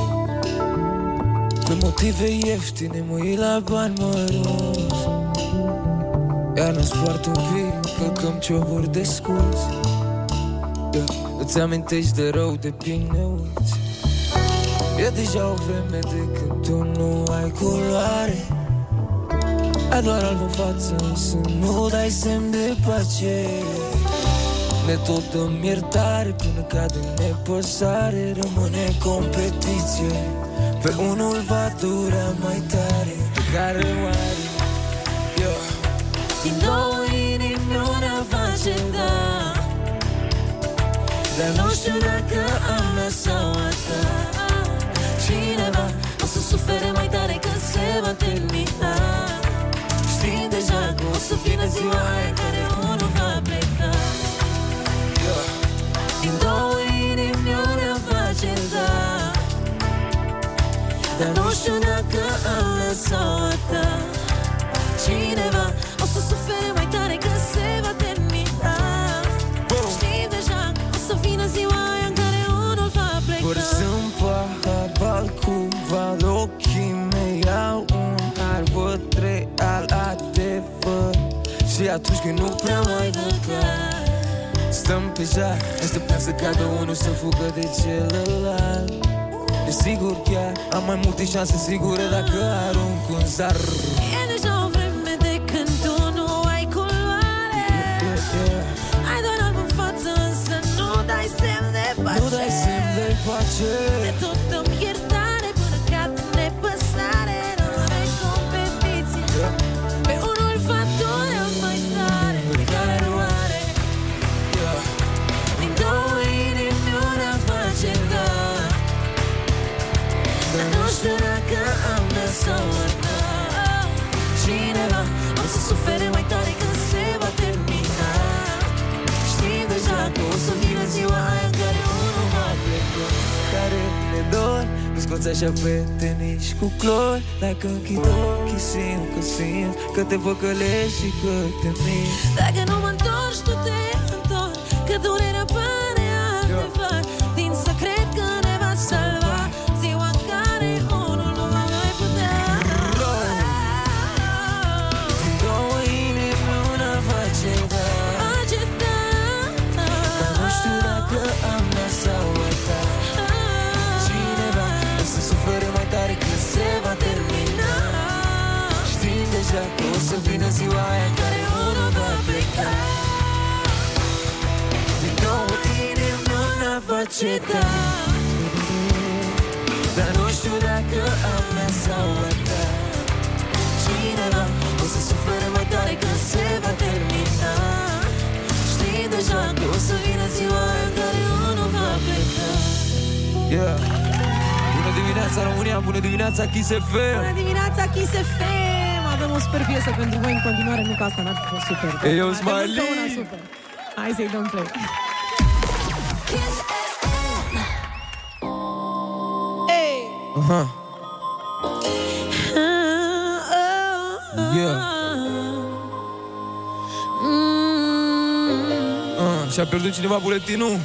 Pe motive ieftine mă iei la bani mărunți Iar nu-ți poartă un pic, călcăm cioburi de scuzi yeah. Îți amintești de rău de bine uiți E deja o vreme de când tu nu ai culoare. Ai doar alb în față, însă nu dai semn de pace. Ne tot dăm iertare până cade nepăsare. Rămâne competiție Pe unul va dura mai tare. Pe care o are yeah.
Din două inimi una face da Dar nu știu dacă am mea sau a ta Cineva o să sufere mai tare când se va termina. Știi deja că o să vină ziua aia în care unul va pleca. Din două inimi una face da. Dar nu știu dacă am mea sau a ta Cineva o să sufere mai tare când se va termina. Știi deja, o să vină ziua aia în care unul va pleca
atunci când nu prea mai văd clar. Stăm pe jar, așteptăm să cadă unul să fugă de celălalt. Desigur chiar, am mai multe șanse sigure dacă arunc un zar.
E deja
dor Nu scoți așa fete nici cu clor Dacă închid ochii simt că simt Că te păcălești și că te minți
Dacă nu mă întorci, tu te întorci Că durerea
una face da Dar nu știu dacă am mea sau a ta Cineva o să sufere mai tare când se va termina
Știi deja că o să vină ziua aia în care unul va pleca
Yeah. Un
Bună dimineața România, bună dimineața Kiss FM
Bună dimineața, Kiss FM! Avem o super piesă pentru voi în continuare, nu că asta n-ar fi fost super.
Ei, eu,
Avem încă
Smiley!
una super. Hai să-i dăm play. Hey!
Aha. Yeah. Ah, și-a pierdut cineva buletinul?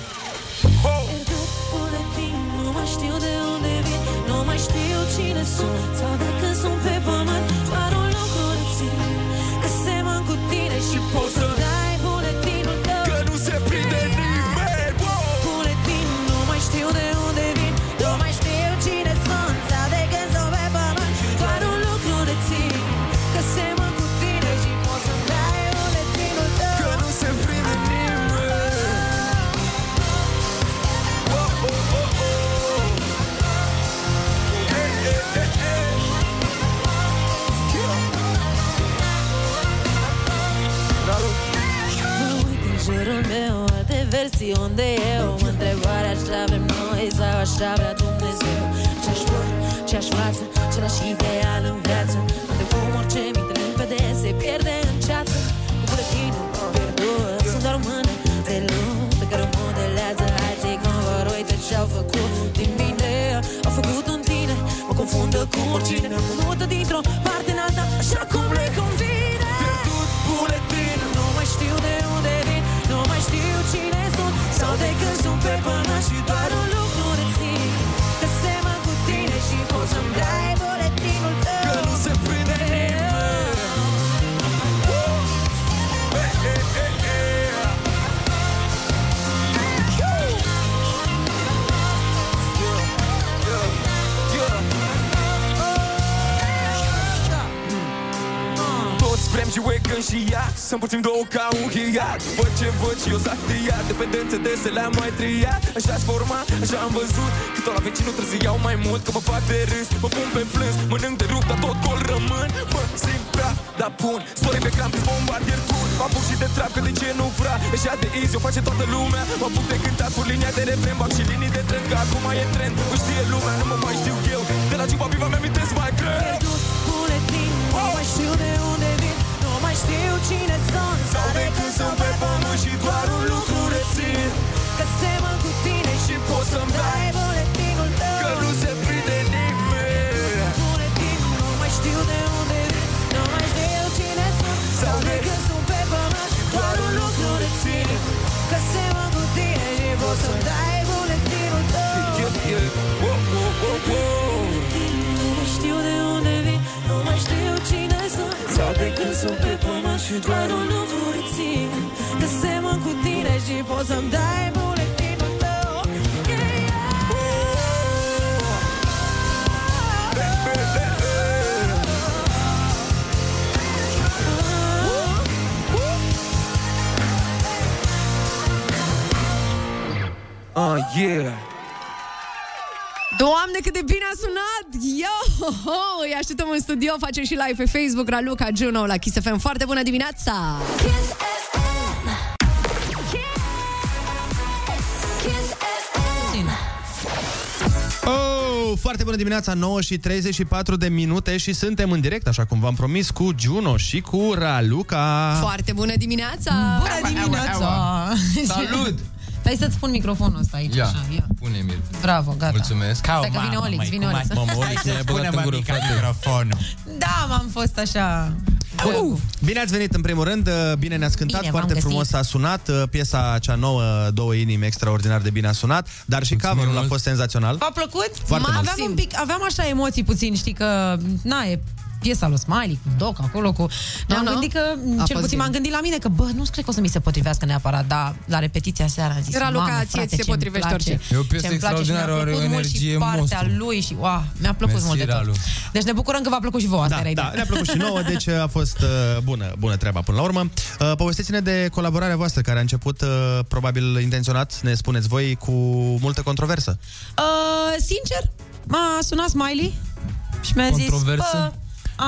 Văd ce văd și eu s-a criat Dependențe dese le-am mai triat. Așa-și forma, așa am văzut. Cât la vecinul trebuie să iau mai mult Că mă fac de râs, mă pun pe plâns Mănânc de rup, dar tot gol rămân. Mă simt praf, dar pun Story pe cram, dis bombardier tur Mă apuc și de trap, că de ce nu vrea? Așa de easy, o face toată lumea. Mă apuc de cântat cu linia de refren Bag și linii de trend, că acum e trend Îmi știe lumea, nu mă mai știu eu. De la Ciuba Viva
cine sunt
Sau de când sunt pe pământ și doar un lucru rețin.
Că semăn cu tine și
poți să-mi dai.
Buletinul tău.
Că nu se prinde nimeni.
Buletin Nu mai știu de unde. Vin Nu mai știu cine sunt. Sau de când sunt pe pământ Doar un lucru rețin. Că semăn cu tine și poți să-mi dai. Buletinul tău.
Yeah, yeah. Wow, wow, wow, wow.
Nu mai știu de unde vin. Nu mai știu cine sunt. Sau de când sunt pe pământ Și doar un lucru rețin Că semăn cu tine și poți să-mi dai buletinul tău Yeah, yeah.
Ah, yeah.
Doamne, cât de bine a sunat! Yo! Îi așteptăm în studio, facem și live pe Facebook, Raluca Juno la Kiss FM. Foarte bună dimineața!
Oh, foarte bună dimineața, 9 și 34 de minute și suntem în direct, așa cum v-am promis, cu Juno și cu Raluca.
Foarte bună dimineața!
Bună dimineața!
Salut!
Stai să-ți pun microfonul ăsta aici,
Ia,
așa, ia.
pune-mi
Bravo, gata.
Mulțumesc.
Stai că vine Olix, vine Olix.
Hai să punem microfonul.
Da, m-am fost așa...
Uh, bine ați venit în primul rând, uh, bine ne-ați cântat,
Bine,
foarte
v-am
frumos
găsit.
a sunat, uh, piesa cea nouă, Două inimi, extraordinar de bine a sunat, dar și coverul a fost senzațional.
V-a plăcut?
Foarte
Ma,
mult.
aveam un pic, aveam așa emoții puțin, știi că, na, e piesa lui Smiley, cu Doc, acolo cu... Ne-am
nu.
gândit că,
A
cel
fost
puțin
bine.
m-am gândit la mine, că, bă, nu cred că o să mi se potrivească neapărat, dar la repetiția seara am zis,
Era Luca,
mamă,
ție
frate,
ți se
ce-mi
potrivește
place,
orice.
E o piesă
ce-mi place și mi-a
extraordinară, are o
plăcut mult și
energie
partea
monstru.
lui și, wow, mi-a plăcut
Mersi,
mult de tot.
Ralu.
Deci ne bucurăm că v-a plăcut și vouă, asta
Da,
era
da,
ideea.
ne-a plăcut și nouă, deci a fost uh, bună, bună treaba până la urmă. Uh, povestiți-ne de colaborarea voastră, care a început uh, probabil intenționat, ne spuneți voi, cu multă controversă.
Uh, sincer, m-a sunat Smiley și mi-a zis,
Controversă?
bă,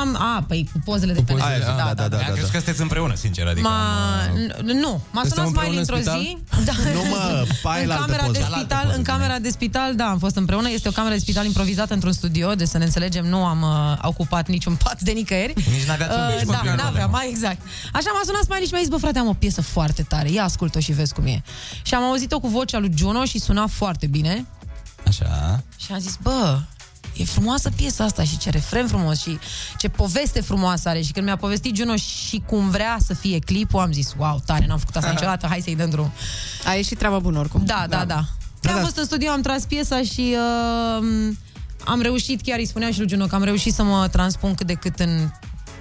Am, a, păi cu pozele de pe net.
Aia,
da, da, da,
da, da, Crezi că sunteți împreună, sincer, adică...
Ma, n- nu, m-a
Suntem
sunat Smiley
împreună
într-o
în spital?
zi. Da.
Nu, mă, aia e
în
la altă
camera
poză.
de
La altă
spital,
poză,
în camera de spital, da, am fost împreună. Este o cameră de spital improvizată într-un studio, deci să ne înțelegem, nu am uh, ocupat niciun pat de nicăieri.
Nici n-aveați un bici, mă,
Da,
prin
n-aveam,
acolo.
mai exact. Așa m-a sunat Smiley și mi-a zis, bă, frate, am o piesă foarte tare, ia ascult-o și vezi cum e. Și am auzit-o cu vocea lui Juno și suna foarte bine.
Așa.
Și am zis, bă, e frumoasă piesa asta și ce refren frumos și ce poveste frumoasă are. Și când mi-a povestit Juno și cum vrea să fie clipul, am zis, wow, tare, n-am făcut asta niciodată, hai să-i dăm drum.
A ieșit treaba bună oricum.
Da, da, da. da. Am fost în studio, am tras piesa și uh, am reușit, chiar îi spuneam și lui Juno, că am reușit să mă transpun cât de cât în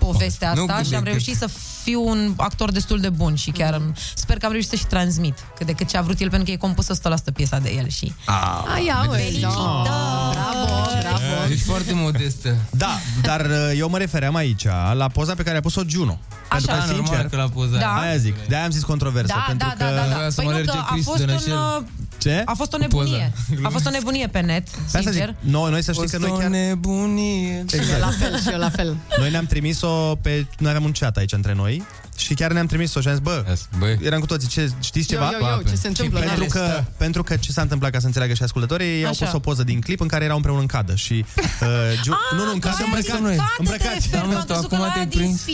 povestea
Nu
asta
cât
și
de
am
cât.
reușit să fiu un actor destul de bun și chiar mm. sper că am reușit să și transmit cât de cât ce a vrut el, pentru că e compusă 100% piesa de el și...
Ah,
Ai, ia, uite.
Felicitări!
Bravo, bravo.
Ești foarte modestă.
Da, dar uh, eu mă refeream aici la poza pe care a pus-o Juno. Pentru că,
Așa.
sincer,
Normal că la poza
Da.
aia zic, de-aia am zis controversă.
Da,
pentru
da,
că...
da, da, da.
Voia să
Păi
mă
nu,
alerge
că a
Cristi
fost
de
un...
rășel.
uh,
Ce?
A fost o nebunie. A fost o nebunie pe net,
Pe asta zic,
sincer.
noi, noi să știi că noi chiar...
nebunie.
Exact.
La fel și eu la fel.
Noi ne-am trimis-o pe... Noi aveam un chat aici între noi și chiar ne-am trimis-o și am zis, bă,
Băi.
eram cu toții, ce, știți ceva?
Eu, eu, eu, ce se întâmplă?
Și pentru
da.
că, pentru că ce s-a întâmplat, ca să înțeleagă și ascultătorii, ei au
Așa.
pus o poză din clip în care erau împreună în cadă și uh, Giu, nu, nu, în cadă îmbrăcați, îmbrăcați.
Da, mă, tu acum te-ai prins.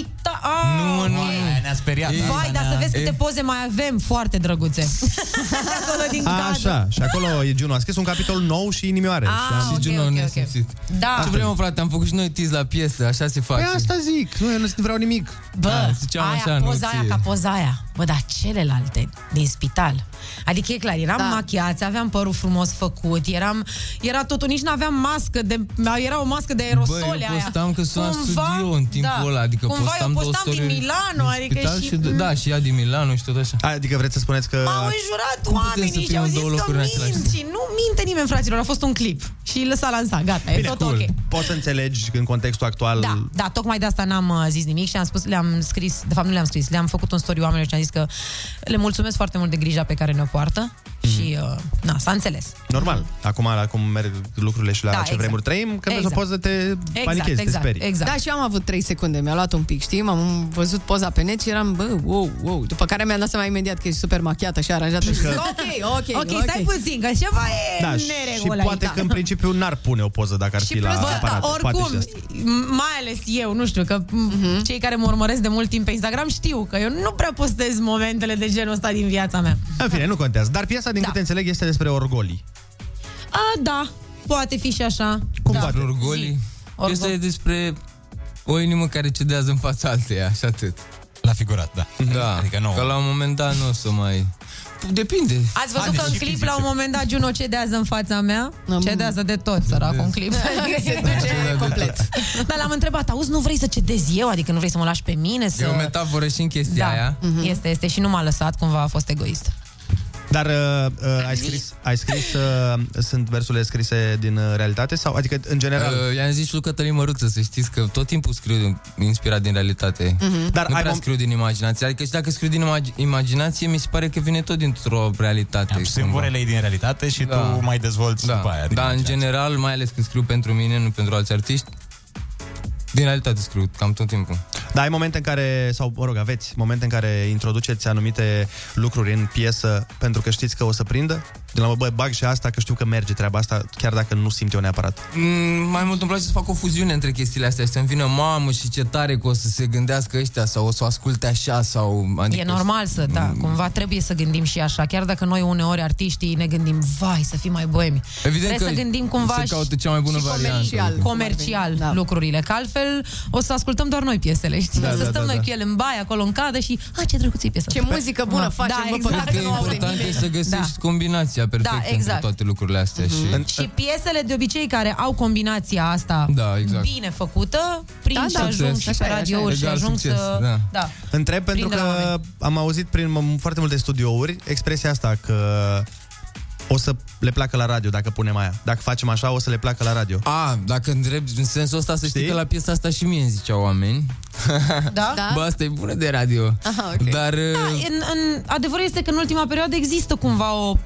Nu,
mă, nu, nu.
Aia ne-a speriat.
Ei,
da.
Vai, dar să vezi câte poze mai avem foarte drăguțe. Acolo din
A,
cadă.
așa, și acolo e Giunu a scris un capitol nou și inimioare.
Ah,
și am
ok,
Și Juno
ok,
ne-a
ok.
simțit.
Da.
Ce vrem, mă, frate, am făcut și noi tiz la piesă, așa se face.
Păi asta zic, nu, eu nu vreau nimic.
Bă,
Da, ziceam
aia,
așa, nu
poza aia
ție.
ca poza aia. Bă, dar celelalte din spital. Adică e clar, eram
Da.
da. machiați, aveam părul frumos făcut, eram, era totul, nici nu aveam mască de, era o mască de aerosole
Bă, eu
aia.
postam că sunt la
Cumva-
studio în timpul
da,
ăla, adică
Cumva
postam
eu
două
postam din
story
Milano,
din
adică
spital
și...
și... Da, și ea din Milano și tot așa.
Adică vreți să spuneți că...
M-au înjurat
Cum putem să
oamenii și
fim
au
în
zis
două
că
locuri în același
mint și nu minte nimeni, fraților, a fost un clip. Și lăsa lansat, gata, e
Bine,
tot
cool.
ok.
Poți să înțelegi în contextul actual...
Da, da, tocmai de asta n-am uh, zis nimic și am spus, le-am scris, de fapt nu le-am scris, le-am făcut un story oamenilor și am zis că le mulțumesc foarte mult de grija pe care ne-o poartă
Mhm.
și, uh, na, s-a înțeles.
Normal. Acum, acum merg lucrurile și la
Da,
ce
exact.
vremuri trăim, când vezi
Exact.
o poză te panichezi, te
exact,
sperii.
exact.
Da, și eu am avut 3 secunde, mi-a luat un pic, știi? M-am văzut poza pe net și eram, bă, wow, wow. După care mi-am dat seama imediat că ești super machiată și aranjată. Și
că-
zic, ok, ok,
Ok, stai puțin, că ceva e
Da, și
neregulă
poate
aici.
că în principiu n-ar pune o poză dacă ar
Și
fi la
plus, da,
aparat. Poate
oricum,
și asta.
m- mai ales eu, nu știu, că uh-huh. cei care mă urmăresc de mult timp pe Instagram știu că eu nu prea postez momentele de genul ăsta din viața mea.
În fine, nu contează. Dar piesa, din
Da.
câte înțeleg, este despre orgolii.
A, da, poate fi și așa.
Cum
da.
poate?
Orgolii.
Orgol.
Piesa e despre o inimă care cedează în fața alteia, și atât.
La figurat, da.
Da,
Adică nu.
că la un moment dat nu o să mai... Depinde.
Ați văzut
Haide,
că în
și
clip
fizic
la un
și-
moment dat Juno cedează în fața mea?
Am-
Cedează de tot, săracul, în clip.
Se duce complet.
Dar l-am întrebat, auzi, nu vrei să cedez eu? Adică nu vrei să mă lași pe mine? Să...
E o metaforă și în chestia
da,
aia.
este, este și nu m-a lăsat, cumva a fost egoist.
Dar uh, uh, ai scris, ai scris uh, sunt versurile scrise din uh, realitate? sau Adică, în general...
Uh, i-am zis și lui Cătălin Măruță să știți că tot timpul scriu inspirat din realitate.
Mhm. Dar
nu
ai
prea
mom-
scriu din imaginație. Adică și dacă scriu din imag- imaginație, mi se pare că vine tot dintr-o realitate.
Sâmburele e din realitate și
Da.
tu mai dezvolți
da.
după aia. din
Da, în
imaginație.
general, mai ales când scriu pentru mine, nu pentru alți artiști, din realitate scriu cam tot timpul.
Da, ai momente în care, sau mă rog, aveți momente în care introduceți anumite lucruri în piesă pentru că știți că o să prindă? De la mă, bă, bag și asta că știu că merge treaba asta, chiar dacă nu simt eu neapărat.
Mm, mai mult îmi place să fac o fuziune între chestiile astea și să-mi vină mamă și ce tare că o să se gândească ăștia sau o să o asculte așa sau... Adică
E normal să, da, cumva trebuie să gândim și așa, chiar dacă noi uneori artiștii ne gândim, vai, să fim mai boemi.
Evident
trebuie
că
să gândim cumva
se caută cea mai bună
și
variantă.
comercial, comercial
Da.
lucrurile, că altfel o să ascultăm doar noi piesele, știi?
Da,
să
da,
stăm
da,
noi
da.
cu ele în baie, acolo în cadă și, a, ce drăguț e piesa
Ce
asta.
muzică bună
Da,
facem, bă,
exact.
păcat
Cred
că
că
nu audem
important e
nimeni.
să găsești combinația perfectă
Da,
între
exact.
toate lucrurile astea
Mhm.
și...
Și piesele de obicei care au combinația asta
Da, exact.
bine făcută, prind
Da,
și
da.
ajung
Succes.
și pe
Așa e,
radiouri și
Egal
ajung
succes,
să...
da.
da.
Întreb pentru
Prinde la
că
oameni.
am auzit prin m- foarte multe studiouri expresia asta că o să le placă la radio dacă punem aia. Dacă facem așa, o să le placă la radio.
A, dacă îndrebi în sensul ăsta, să știi
Știi?
că la piesa asta și mie îmi ziceau oameni.
Da?
Da?
Bă, asta e bună de radio.
Aha, ok.
Dar...
Da,
uh,
în, în, adevărul este că în ultima perioadă există cumva o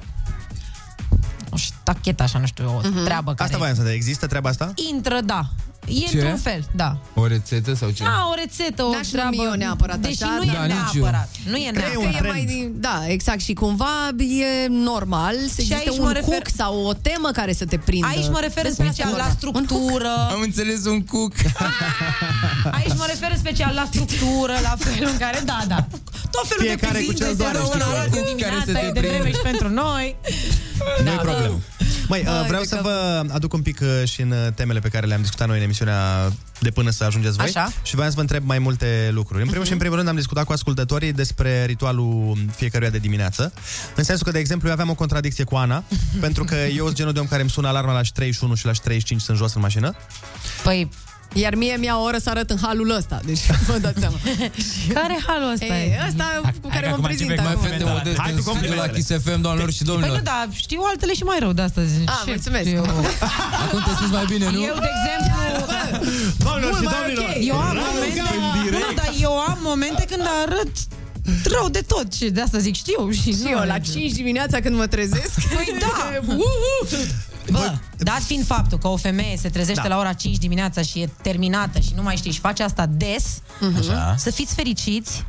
o ștachetă, așa, nu știu, o treabă care
Asta voiam să te Există treaba asta?
intră, da. E
Ce?
într-un fel, da.
O rețetă sau ce?
A, o rețetă, o
N-aș
treabă.
numi eu neapărat
Deși
așa,
nu e
dar-
Da, nici eu.
neapărat. Nu e
Cred
neapărat.
că e mai din... Da, exact. Și cumva e normal să existe
aici
un
mă refer-
cook sau o temă care să te prindă.
Aici mă refer în
Despre
special
asta
la
vorba.
structură.
Am înțeles un cuc.
Aici mă refer în special la structură, la felul în care, da, da. Tot felul
Fiecare
de
cu
cuzinte
ce-l
se
doare,
adună
știi
la
tu.
dimineața,
Care să te
e de vreme
prindă.
și pentru noi.
Nu e problemă. Măi, uh, vreau să vă aduc un pic uh, și în uh, temele pe care le-am discutat noi în emisiunea de până să ajungeți voi.
Așa.
Și voiam să vă întreb mai multe lucruri. În primul și în primul rând am discutat cu ascultătorii despre ritualul fiecăruia de dimineață. În sensul că, de exemplu, eu aveam o contradicție cu Ana, pentru că eu sunt genul de om care îmi sună alarma la 31 și la 35 sunt jos în mașină.
Păi,
Iar mie mi-a o oră să arăt în halul ăsta, deci vă dați seama.
care halul ăsta
E,
e?
ăsta cu care mă prezint
Mai
acum.
fete modeste
Hai
în
cu
studio la
complimentele.
Kiss FM, doamnelor și
Păi
domnilor.
nu, da, știu altele și mai rău de astăzi.
A,
Ce
mulțumesc.
știu Eu,
Acum te simți mai bine, nu?
eu de exemplu...
Doamnelor
Mult
și
mai
domnilor!
ok.
Eu am momente, nu, dar eu am momente când arăt rău de tot și de asta zic știu și,
Și eu la 5 dimineața când mă trezesc.
Păi da. Bă, dat fiind faptul că o femeie se trezește
Da.
la ora 5 dimineața și e terminată și nu mai știi și face asta des,
Așa.
să fiți fericiți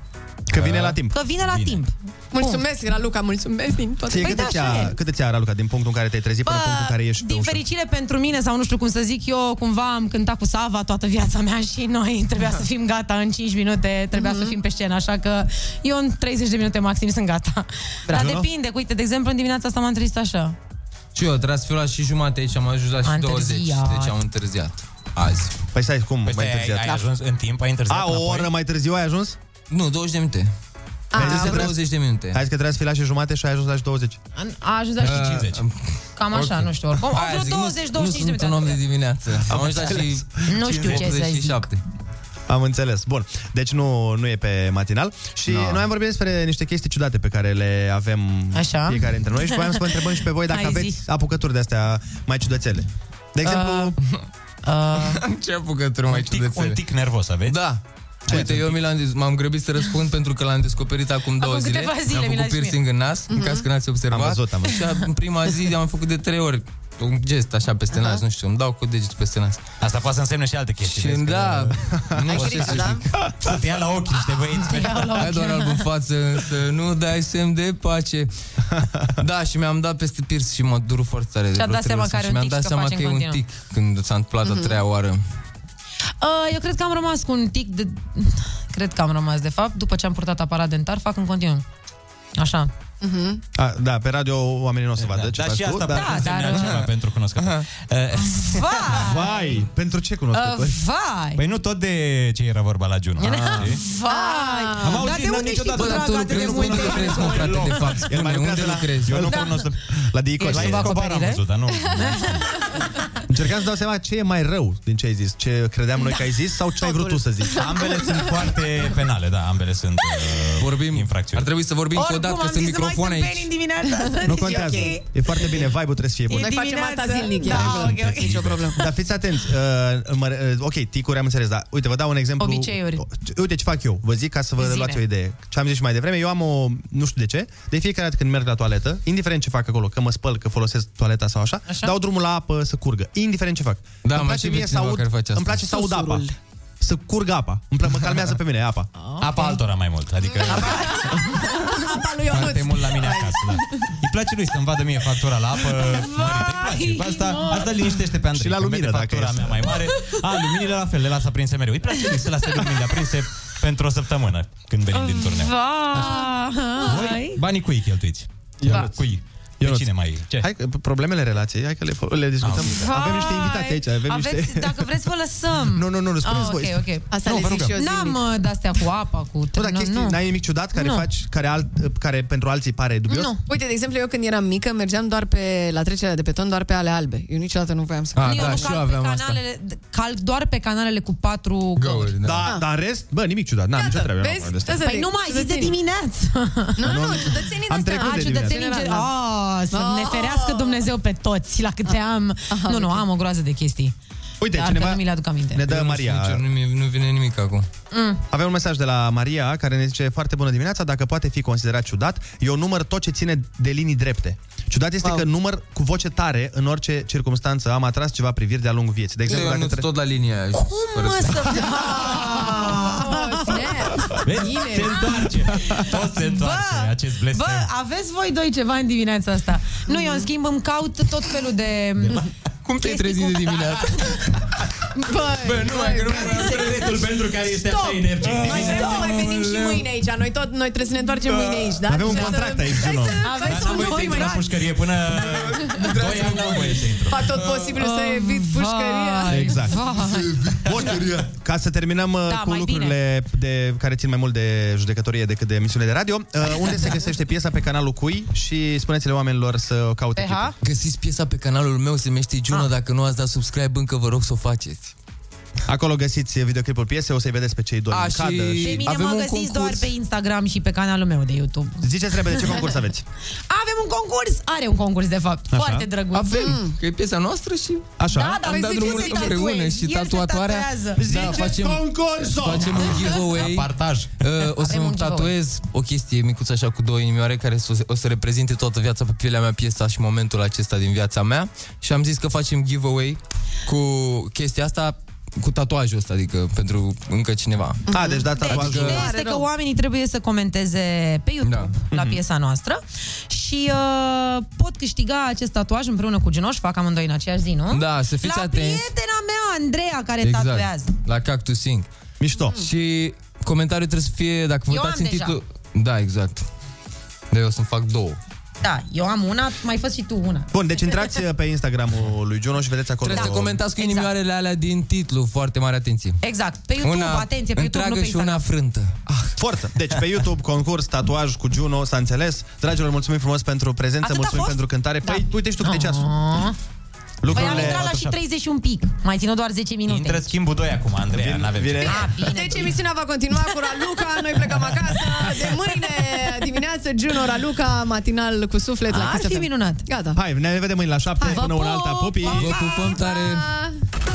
Că vine la timp.
că vine la
Bine.
timp.
Mulțumesc, Raluca, mulțumesc din toate.
Ție
Păi
cât,
da,
îți
așa
ia,
e.
cât îți ia, Raluca, din punctul în care te-ai trezit până în punctul în care ieși pe
din
ușă?
fericire pentru mine sau nu știu cum să zic eu, cumva am cântat cu Sava toată viața mea și noi trebuia să fim gata în 5 minute, trebuia să fim pe scenă, așa că eu în 30 de minute maxim sunt gata. Dar
Bravo.
depinde, uite, de exemplu, în dimineața asta m-am trezit așa.
Și eu, trebuie să fiu la și jumate și am ajuns la și
Am
20,
întârziat.
deci am întârziat. Azi.
Păi stai, cum
Păi
mai
stai, ai,
întârziat?
ai ajuns în timp, ai întârziat
A, o
înapoi?
oră mai târziu ai ajuns?
Nu, 20 de minute.
Ai zis că
Am
trebuia-
20 de minute.
Ai zis că trebuia să fii la și jumate și ai ajuns la și 20.
A ajuns la și
Uh,
50.
Cam așa,
ok.
nu știu, oricum. Au
Aia
vreo
zic, nu-
20
Nu
25 de
sunt un om de
minute.
dimineață. Am ajuns la și
Nu știu ce să zic.
47.
Am înțeles. Bun. Deci nu, nu e pe matinal. Și
No.
noi am vorbit despre niște chestii ciudate pe care le avem
Așa.
fiecare dintre noi și voiam să vă întrebăm și pe voi dacă
Hai, zi.
aveți apucături de astea mai ciudățele. De exemplu,
Uh,
Ce apucătură mai
Un tic, un
ciudățele?
tic nervos aveți?
Da. Uite, eu mi l-am, m-am grăbit să răspund pentru că l-am descoperit acum două zile.
câteva zile
am
mi l-aș
făcut
zis
piercing în nas, în caz că n-ați observat.
Am văzut, am văzut.
Și în prima zi am făcut de trei ori un gest așa peste nas, nu știu, îmi dau cu degetul peste nas.
Asta poate să însemne și alte chestii.
Și
vezi, că-
da, nu
Ai
știu
grijă,
să
da?
zic.
Să te ia la ochi niște băieți.
Ai doar alb în față, să nu dai semn de pace. Da, și mi-am dat peste pirs și mă dur foarte tare. de
Și-a
vreo
dat
trei
seama
ori
că are
și
un
mi-am
tic
dat
și că
seama
face
că
în
e un
continuu.
tic când s-a întâmplat a treia oară.
Uh, eu cred că am rămas cu un tic de... Cred că am rămas, de fapt, după ce am purtat aparat dentar, fac în continuu. Așa.
A, da, pe radio oamenii nu o să vadă ce
Dar
faci
și
tu,
asta
dar...
poate
Da,
însemna
dar-
ceva pentru cunoscători. Uh,
Vai!
Vai, pentru ce
Uh,
cunoscători?
vai!
Păi nu tot de ce era vorba la Juno. știi?
Vai!
Am auzit,
Dar de
n-am
unde știi
niciodată.
tu,
Bă, dar tu
dragă, atât de
lucrezi,
multe?
unde lucrezi, mă, frate, de fapt?
El mai
Spune,
lucrează
unde
la...
lucrezi?
Eu nu
Da.
cunosc la Diicos.
Ești
La
sub
Escobar am
acoperire?
văzut, dar nu.
Încercam să dau seama ce e mai rău din ce ai zis. Ce credeam noi că ai zis sau ce ai vrut tu să zici.
Ambele sunt foarte penale, da, ambele sunt uh,
Vorbim, ar
infracțiuni.
trebui să vorbim cu o dată, că sunt microfoane aici.
în dimineața.
Nu contează. E foarte bine, vibe-ul trebuie să fie bun.
Noi facem asta
dimineața.
zilnic, e
Da,
regulă.
ok, ok.
Nicio problemă.
Dar fiți atenți, uh, mă, uh, ok, ticuri am înțeles, dar uite, vă dau un exemplu.
Obiceiuri.
Uite ce fac eu, vă zic ca să vă
Zine.
luați o idee. Ce am zis și mai devreme, eu am o, nu știu de ce, de fiecare dată când merg la toaletă, indiferent ce fac acolo, că mă spăl, că folosesc toaleta sau așa,
Așa?
dau drumul la apă să curgă, indiferent ce fac.
Da,
îmi
mai
place
știu
mie
pe
să
cineva
aud,
care face asta.
îmi place să aud apa.
Susurul.
Să curgă apa. Îmi plă, mă calmează pe mine apa.
Apa altora mai mult, adică
Apa lui
foarte
Ionuț.
mult la mine acasă, da. Îi place lui să-mi vadă mie factura la apă mărită. Îi place. Asta, asta îl liniștește pe Andrei.
Și la
Când
lumină,
vede
dacă
factura
e.
mea mai mare. A, luminile la fel, le lasă aprinse mereu. Îi place lui să lase luminile aprinse pentru o săptămână când venim din turneu.
Vai!
Banii cui cheltuiți?
Da.
Cui? Pe
Ionuț.
cine mai... Ce?
Hai, că problemele relației, hai că le, le discutăm.
Vai!
Avem niște invitații aici, avem
Aveți,
niște...
Dacă vreți, vă lăsăm.
Nu, nu, nu, nu, spuneți
ah,
voi.
ok, ok.
Asta
Nu,
le
vă
zic
rugăm.
și eu
N-am
zilnic.
uh, de-astea cu apa, cu...
Nu, dar chestii,
nu.
n-ai nimic ciudat care
Nu.
faci, care, alt, care pentru alții pare dubios?
Nu.
Uite, de exemplu, eu când eram mică, mergeam doar pe, la trecerea de peton, doar pe ale albe. Eu niciodată nu voiam să...
Ah,
eu
da,
nu
și eu
calc pe
aveam asta.
canalele, calc doar pe canalele cu patru găuri.
Găuri, da.
Da, dar în rest, bă, nimic ciudat, n-am nicio treabă.
Vezi?
n-am de astea.
Asta
Păi
zic,
nu mai zi de
ciudățenii.
dimineață.
Nu, nu, ciudățenii
Am
de
trecut
A,
de
ciudățenii
dimineață.
În gen...
General,
Oh, să
Ah.
ne ferească Dumnezeu pe toți la câte am.
Aha,
nu, nu,
ok.
am o groază de chestii.
Uite,
Dar
cineva
că nu mi le aduc aminte.
ne dă
Eu nu
Maria.
știu nici, nu, mi- nu vine nimic acum.
Mm.
Avem un mesaj de la Maria care ne zice foarte bună dimineața, dacă poate fi considerat ciudat, eu număr tot ce ține de linii drepte. Ciudat este
Wow.
că număr cu voce tare în orice circunstanță am atras ceva priviri de-a lungul vieții. De exemplu,
eu
dacă
nu
tre-
tot la linia aia.
Cum mă să...
Vezi?
Bine.
Se întoarce. Tot se întoarce acest blestem.
Bă, aveți voi doi ceva în dimineața asta. Nu, eu în schimb îmi caut tot felul de...
Cum te-ai
chestii
trezit
cu-
de dimineață?
Băi,
Bă, nu mai, nu mai secretul pentru care este așa energic.
Noi trebuie să mai venim și mâine aici. Noi, tot, noi trebuie să ne întoarcem mâine aici, da?
Avem un
Trebuie
contract
să...
aici,
Hai
Juno.
să- Aveți
Dar n-am
un
voie să intru la
contract.
pușcărie până 2 ani n-am voie să intru.
Fac tot posibilul să evit pușcăria.
Exact.
Vai.
Moșteria. Ca să terminăm uh,
Da,
cu
mai
lucrurile de, care țin mai mult de judecătorie decât de emisiune de radio, uh, unde se găsește piesa pe canalul cui și spuneți-le oamenilor să o caute
PH?
clipul.
Găsiți piesa pe canalul meu, se numește Juno.
Ah.
Dacă nu ați dat subscribe, încă vă rog să o faceți.
Acolo găsiți videoclipul piesei, o să-i vedeți pe cei doi
A,
în
și-
cadă.
Pe
Și...
mine
Avem
mă
un
găsiți
concurs.
doar pe Instagram și pe canalul meu de YouTube.
Ziceți repede ce concurs aveți.
Avem un concurs! Are un concurs, de fapt.
Așa.
Foarte drăguț.
Avem,
Mm.
că e piesa noastră și
Așa?
Da, dar
am dat
zice
drumul
să-i
împreună
tatuezi.
și
El se
tatuatoarea.
tatuează.
Da,
Ziceți
facem,
concursul!
facem un giveaway.
La partaj.
Uh, o să
Avem un
mi
giveaway.
tatuez o chestie micuță așa cu două inimioare care o să, o să reprezinte toată viața pe pielea mea, piesa și momentul acesta din viața mea. Și am zis că facem giveaway cu chestia asta cu tatuajul ăsta, adică pentru încă cineva.
A, deci da,
Deci,
tatuajul...
ideea este că oamenii trebuie să comenteze pe YouTube
Da.
la piesa noastră și uh, pot câștiga acest tatuaj împreună cu Genoș, fac amândoi în aceeași zi, nu?
Da, să fiți
la
atenți.
prietena mea, Andreea, care
Exact.
tatuează.
La Cactus Inc.
Mișto.
Și comentariul trebuie să fie, dacă vă
Eu
uitați
am
în
deja.
titlu... Da, exact. De eu o să-mi fac două.
Da, eu am una, mai fă și tu una.
Bun, deci intrați pe Instagramul lui Juno și vedeți acolo...
Trebuie să comentați cu inimioarele alea din titlu, foarte mare atenție.
Exact. Pe YouTube,
Una
atenție, pe YouTube,
întreagă
nu pe
și una
Instagram.
frântă. Ah,
Forță! Deci pe YouTube, concurs, tatuaj cu Juno, s-a înțeles. Dragilor, mulțumim frumos pentru prezență,
Atât a
mulțumim
fost?
pentru cântare.
Da.
Păi, uite și tu câte ceasul.
Ah. Păi am
Lucrurile...
intrat la și 30 un pic. Mai ținut doar 10 minute.
Intră schimbul 2 acum, Andreea, n-avem
Vine...
Ah, bine.
Deci emisiunea va continua cu Raluca, noi plecăm acasă. De mâine dimineață, Juno, Raluca, matinal cu suflet la
Ar
Kiss
fi
FM.
minunat.
Gata.
Hai, ne vedem mâine la 7
Hai.
până
Vă
una alta.
pup!
Pupii!
vă pupăm tare!
Pa!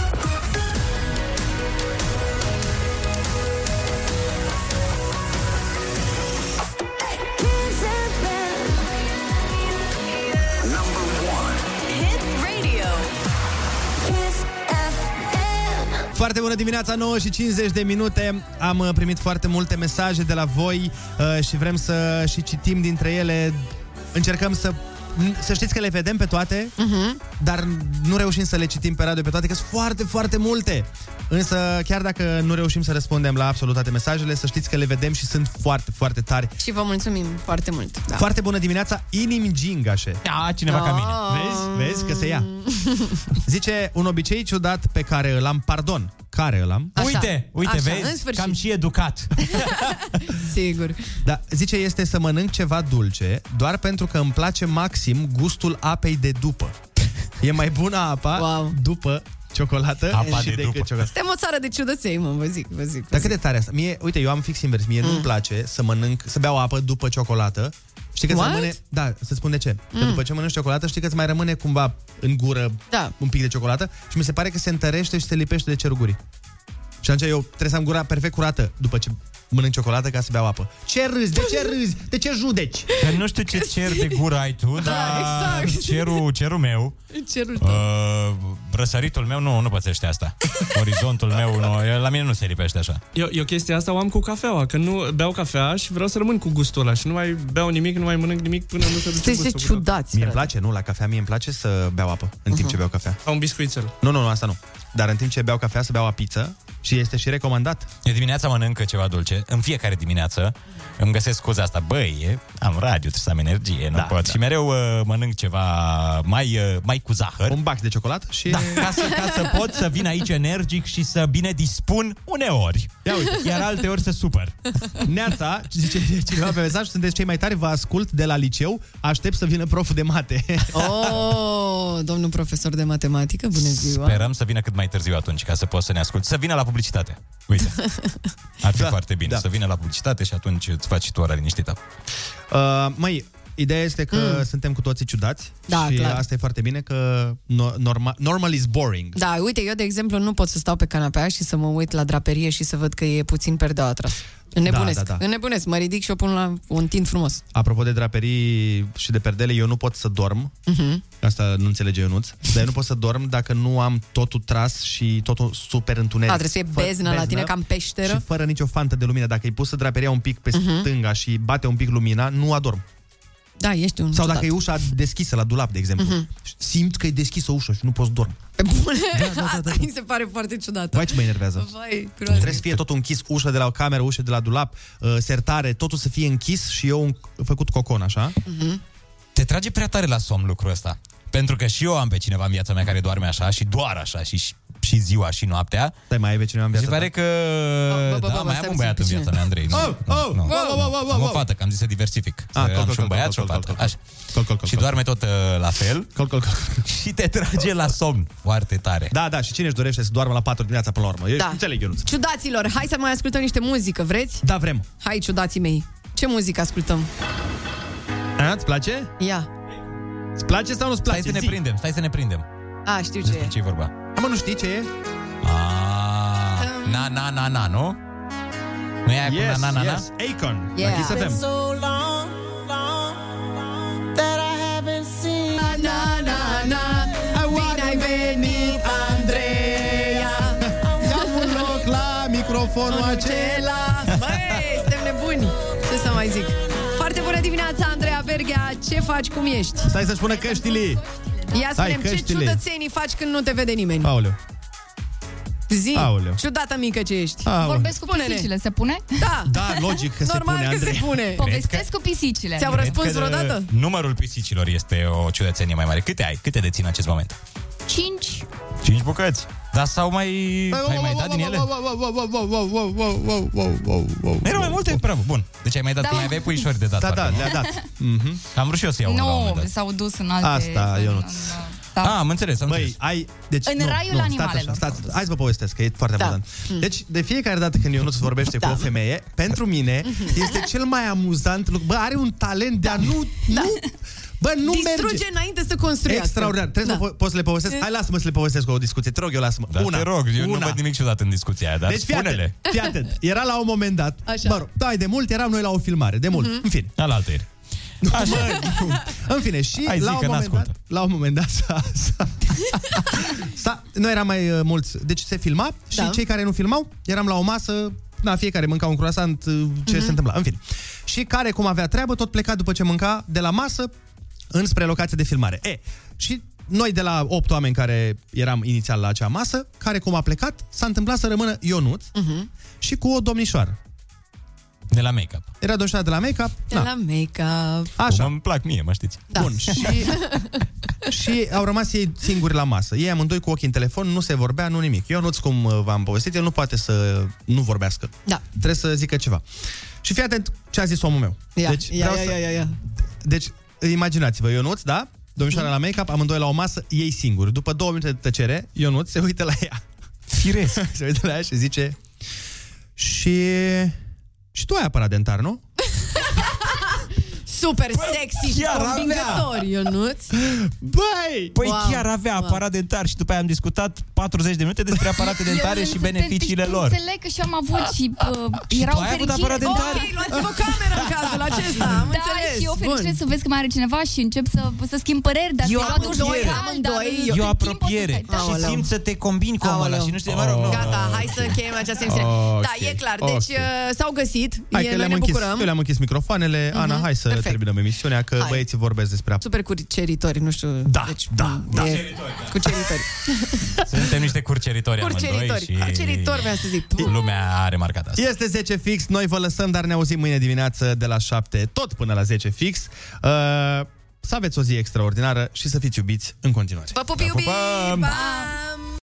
Foarte bună dimineața, 9 și 50 de minute. Am uh, primit foarte multe mesaje de la voi uh, și vrem să și citim dintre ele. Încercăm să să știți că le vedem pe toate, uh-huh. dar nu reușim să le citim pe radio pe toate, că sunt foarte, foarte multe. Însă, chiar dacă nu reușim să răspundem la absolut toate mesajele, să știți că le vedem și sunt foarte, foarte tari.
Și vă mulțumim foarte mult. Da.
Foarte bună dimineața, inim gingașe.
Da, cineva ca mine.
Vezi? Vezi că se ia. Zice un obicei ciudat pe care îl am, pardon, care îl am,
Așa.
Uite, uite,
Așa, în
vezi?
sfârșit.
Cam și educat.
Sigur.
Da, zice este să mănânc ceva dulce doar pentru că îmi place maxim gustul apei de după. E mai bună apa
Wow.
după ciocolată
Apa
și
de
decât
după.
ciocolată.
Suntem o țară de ciudăței, mă, vă zic, vă zic. Vă
Dar
zic.
cât de tare asta? Mie, uite, eu am fix invers. Mie mm. nu-mi place să mănânc, să beau apă după ciocolată. Știi că îți
What?
rămâne... Da, să spun de ce. Că
Mm.
după ce mănânci ciocolată, știi că îți mai rămâne cumva în gură
Da.
un pic de ciocolată și mi se pare că se întărește și se lipește de cerul gurii. Și atunci eu trebuie să am gura perfect curată după ce mănânc ciocolată ca să beau apă. Ce râzi? De ce râzi? De ce judeci?
Că nu știu ce cer de gură ai tu, dar
exact.
cerul, cerul meu,
Cerul tău.
uh, răsăritul meu nu, nu pățește asta. Orizontul meu, nu, la mine nu se lipește așa.
Eu, eu chestia asta o am cu cafeaua, că nu beau cafea și vreau să rămân cu gustul ăla și nu mai beau nimic, nu mai mănânc nimic până nu se duce
Sunteți
gustul.
ciudați.
Mie îmi place, nu, la cafea mie îmi place să beau apă în timp ce beau cafea.
Ca un biscuițel.
Nu, nu, nu, asta nu. Dar în timp ce beau cafea să beau apiță și este și recomandat.
Eu dimineața mănâncă ceva dulce, în fiecare dimineață îmi găsesc scuza asta, băi, e- am radio, trebuie să am energie, nu
Da,
pot.
da.
Și mereu uh, mănânc ceva mai, uh, mai cu zahăr.
Un bac de ciocolată și...
Da, ca să, ca să pot să vin aici energic și să bine dispun uneori.
Ia uite.
Iar alte ori să supăr.
Neața, zice cineva pe mesaj, sunteți cei mai tari, vă ascult de la liceu, aștept să vină proful de mate.
Oh, domnul profesor de matematică, bună ziua.
Sperăm să vină cât mai târziu atunci, ca să poți să ne asculti. Să vină la publicitate. Uite. Ar fi
Da,
foarte bine
da.
să vină la publicitate și atunci îți faci și tu ora liniștită.
Uh, măi, Ideea este că
Mm.
mm. suntem cu toții ciudați
Da,
și
clar.
asta e foarte bine că no- norma- normal is boring.
Da, uite, eu, de exemplu, nu pot să stau pe canapea și să mă uit la draperie și să văd că e puțin perdea atras. Înnebunesc,
Da, da, da.
înnebunesc. Mă ridic și o pun la un tind frumos.
Apropo de draperii și de perdele, eu nu pot să dorm.
Mhm.
Asta nu înțelege Ionuț. Dar eu nu pot să dorm dacă nu am totul tras și totul super întuneric.
A, trebuie să fie
Fă-
beznă la tine ca în peșteră.
Și fără nicio fantă de lumină. Dacă îi pusă draperia un pic pe
Mhm.
stânga și bate un pic lumina, nu adorm.
Da, ești un
Sau
ciudat.
dacă e ușa deschisă la dulap, de exemplu.
Mhm.
Simt că e deschisă ușa și nu pot să dorm.
Pe bune? Da, da, da, Asta mi se pare foarte ciudat.
Vai ce mă enervează.
Vai,
Trebuie să fie totul închis, ușa de la o cameră, ușa de la dulap, uh, sertare, totul să fie închis și eu un, făcut cocon, așa.
Mhm.
Te trage prea tare la somn lucrul ăsta. Pentru că și eu am pe cineva în viața mea care doarme așa și doar așa și, și ziua și noaptea.
Stai, mai ai pe cineva în
Și
viața
pare că...
bă, bă,
da,
bă,
mai
stai
am un
puțin,
băiat
pe
în
cine?
viața mea, Andrei. Nu,
Oh,
nu,
oh,
nu.
wow, wow, wow, wow,
Am o
wow.
fată, că am zis să diversific.
Ah,
Să
col,
am
col,
și un
col,
băiat
col,
și o
col,
fată.
col,
Așa.
Col, col, col,
Și
col.
doarme tot uh, la fel.
Col, col, col.
Și te trage la somn foarte tare.
Da, da, și cine își dorește să doarmă la 4 dimineața până la urmă? Eu
Da.
înțeleg, Ionuț.
Ciudaților, hai să mai ascultăm niște muzică, vreți?
Da, vrem.
Hai, ciudații mei. Ce muzică ascultăm?
A, îți place?
Ia.
Îți place sau nu-ți place?
Stai să ne
Zi.
prindem, stai să ne prindem.
A, știu ce e.
Ce-i vorba?
Am nu știi ce e?
Ah, na, na, na, na, nu? Nu e aia cu
Yes,
na, na, na,
yes, Akon.
Yeah.
La Kiss
Been
FM.
so long, long, that I haven't seen.
Na, na, na, bine ai venit, Andreea.
Ia un loc la microfonul acela.
Acela. Băi, suntem nebuni. Ce să mai zic? Foarte bună dimineața, Andreea Berghea. Ce faci, cum ești?
Stai să-și pună căștile.
Ia
Hai,
spune ce
căștile.
ciudățenii faci când nu te vede nimeni.
Aoleu.
Zi,
Aoleu.
ciudată mică ce ești.
Aoleu.
Vorbesc cu
Spune-ne.
pisicile, se pune?
Da.
Da, logic că se
Normal
pune,
că
Andrei.
se pune.
Povestesc cu pisicile.
Ți-au
Cred
răspuns
că
vreodată?
Numărul pisicilor este o ciudățenie mai mare. Câte ai? Câte dețin în acest moment?
5.
5 bucăți. Dar sau mai... Ai mai dat din ele? Erau mai multe? Bravo, bun. Deci ai mai dat,
Da.
mai aveai puișori de dat.
Da,
parcă,
da,
nu?
le-a dat. Mhm.
Am vrut și eu să iau unul la un
Nu,
moment dat.
s-au dus în alte...
Asta,
în-
Ionuț.
în- Da.
Ah, am înțeles, am
Băi,
înțeles.
ai... Deci,
În
nu,
raiul
nu,
animalelor
Stați, așa, stați, hai să vă povestesc, că e foarte
Da.
amuzant. Deci, de fiecare dată când Ionuț vorbește cu o femeie, pentru mine este cel mai amuzant lucru. Bă, are un talent de a nu... nu Bă, nu
Distruge
merge.
înainte să construiască.
Extraordinar. Trebuie
Da.
să po- pot să le povestesc. Hai, lasă-mă să le povestesc o discuție. Te rog, eu lasă-mă.
Da,
una.
te rog, eu
una.
nu văd nimic ciudat în discuția aia, dar
Deci fii
spune-le.
atent, fii atent. Era la un moment dat,
Așa.
mă rog, da, de mult eram noi la o filmare, de mult,
Mhm.
în fine.
La altă ieri.
Așa. în fine, și
Hai, zi
la un,
că
moment
n-ascultă.
dat, la un moment dat s-a, s-a, s-a, noi eram mai uh, mulți, deci se filma și
Da.
cei care nu filmau, eram la o masă, na, fiecare mânca un croissant, uh, ce
Mhm.
se întâmpla, în fine. Și care, cum avea treabă, tot pleca după ce mânca de la masă înspre locația de filmare. E, și noi de la 8 oameni care eram inițial la acea masă, care cum a plecat, s-a întâmplat să rămână Ionuț
Mhm.
și cu o domnișoară.
De la make-up.
Era domnișoara de la make-up.
De
na.
la make-up.
Așa.
Cum îmi plac mie, mă știți.
Da.
Bun, și, și au rămas ei singuri la masă. Ei amândoi cu ochii în telefon, nu se vorbea, nu nimic. Eu nu cum uh, v-am povestit, el nu poate să nu vorbească.
Da.
Trebuie să zică ceva. Și fii atent ce a zis omul meu.
Ia,
deci,
ia,
vreau
ia,
să...
ia, ia, ia.
deci imaginați-vă, Ionuț, da? Domnișoara la make-up, amândoi la o masă, ei singuri. După două minute de tăcere, Ionuț se uită la ea.
Firesc.
se uită la ea și zice... Și... Și tu ai aparat dentar, nu?
Super sexy,
chiar
convingător, Ionuț.
Băi!
Păi
Wow,
chiar avea
wow.
aparat dentar și după aia am discutat 40 de minute despre aparate dentare și beneficiile
deci,
lor.
Înțeleg că și am avut și, uh,
Și
erau
tu ai avut
fericire.
aparat dentar?
Ok, luați-vă o cameră în cazul acesta, am
da,
înțeles.
și eu fericire
Bun.
să vezi că mai are cineva și încep să, să schimb păreri, dar
Eu
să-i luat un
apropiere.
joi,
Amândoi,
dar
eu-
E o
în timp o să
apropiere
stai. Da.
și
Aoleu.
simți să te combini cu omul ăla
Aoleu.
și nu știu, mă rog, nu.
Gata, hai să încheiem această emisiune.
Ok.
Da, e clar. Deci
Ok.
uh, s-au găsit.
Hai
e,
că
noi
le-am
ne
închis,
bucurăm.
eu le-am închis microfoanele. Ana, hai să
perfect.
Terminăm emisiunea, că
Hai.
băieții vorbesc despre apă.
Super cuceritori, nu știu.
Da,
deci,
da, da.
E, cuceritori.
Suntem niște curceritori amândoi
Curceritori.
și
Curceritori, vreau să zic.
lumea a remarcat asta.
Este 10 fix, noi vă lăsăm, dar ne auzim mâine dimineață de la 7, tot până la 10 fix. Uh, să aveți o zi extraordinară și să fiți iubiți în continuare.
Vă pup, iubi!
pupăm!
Pa!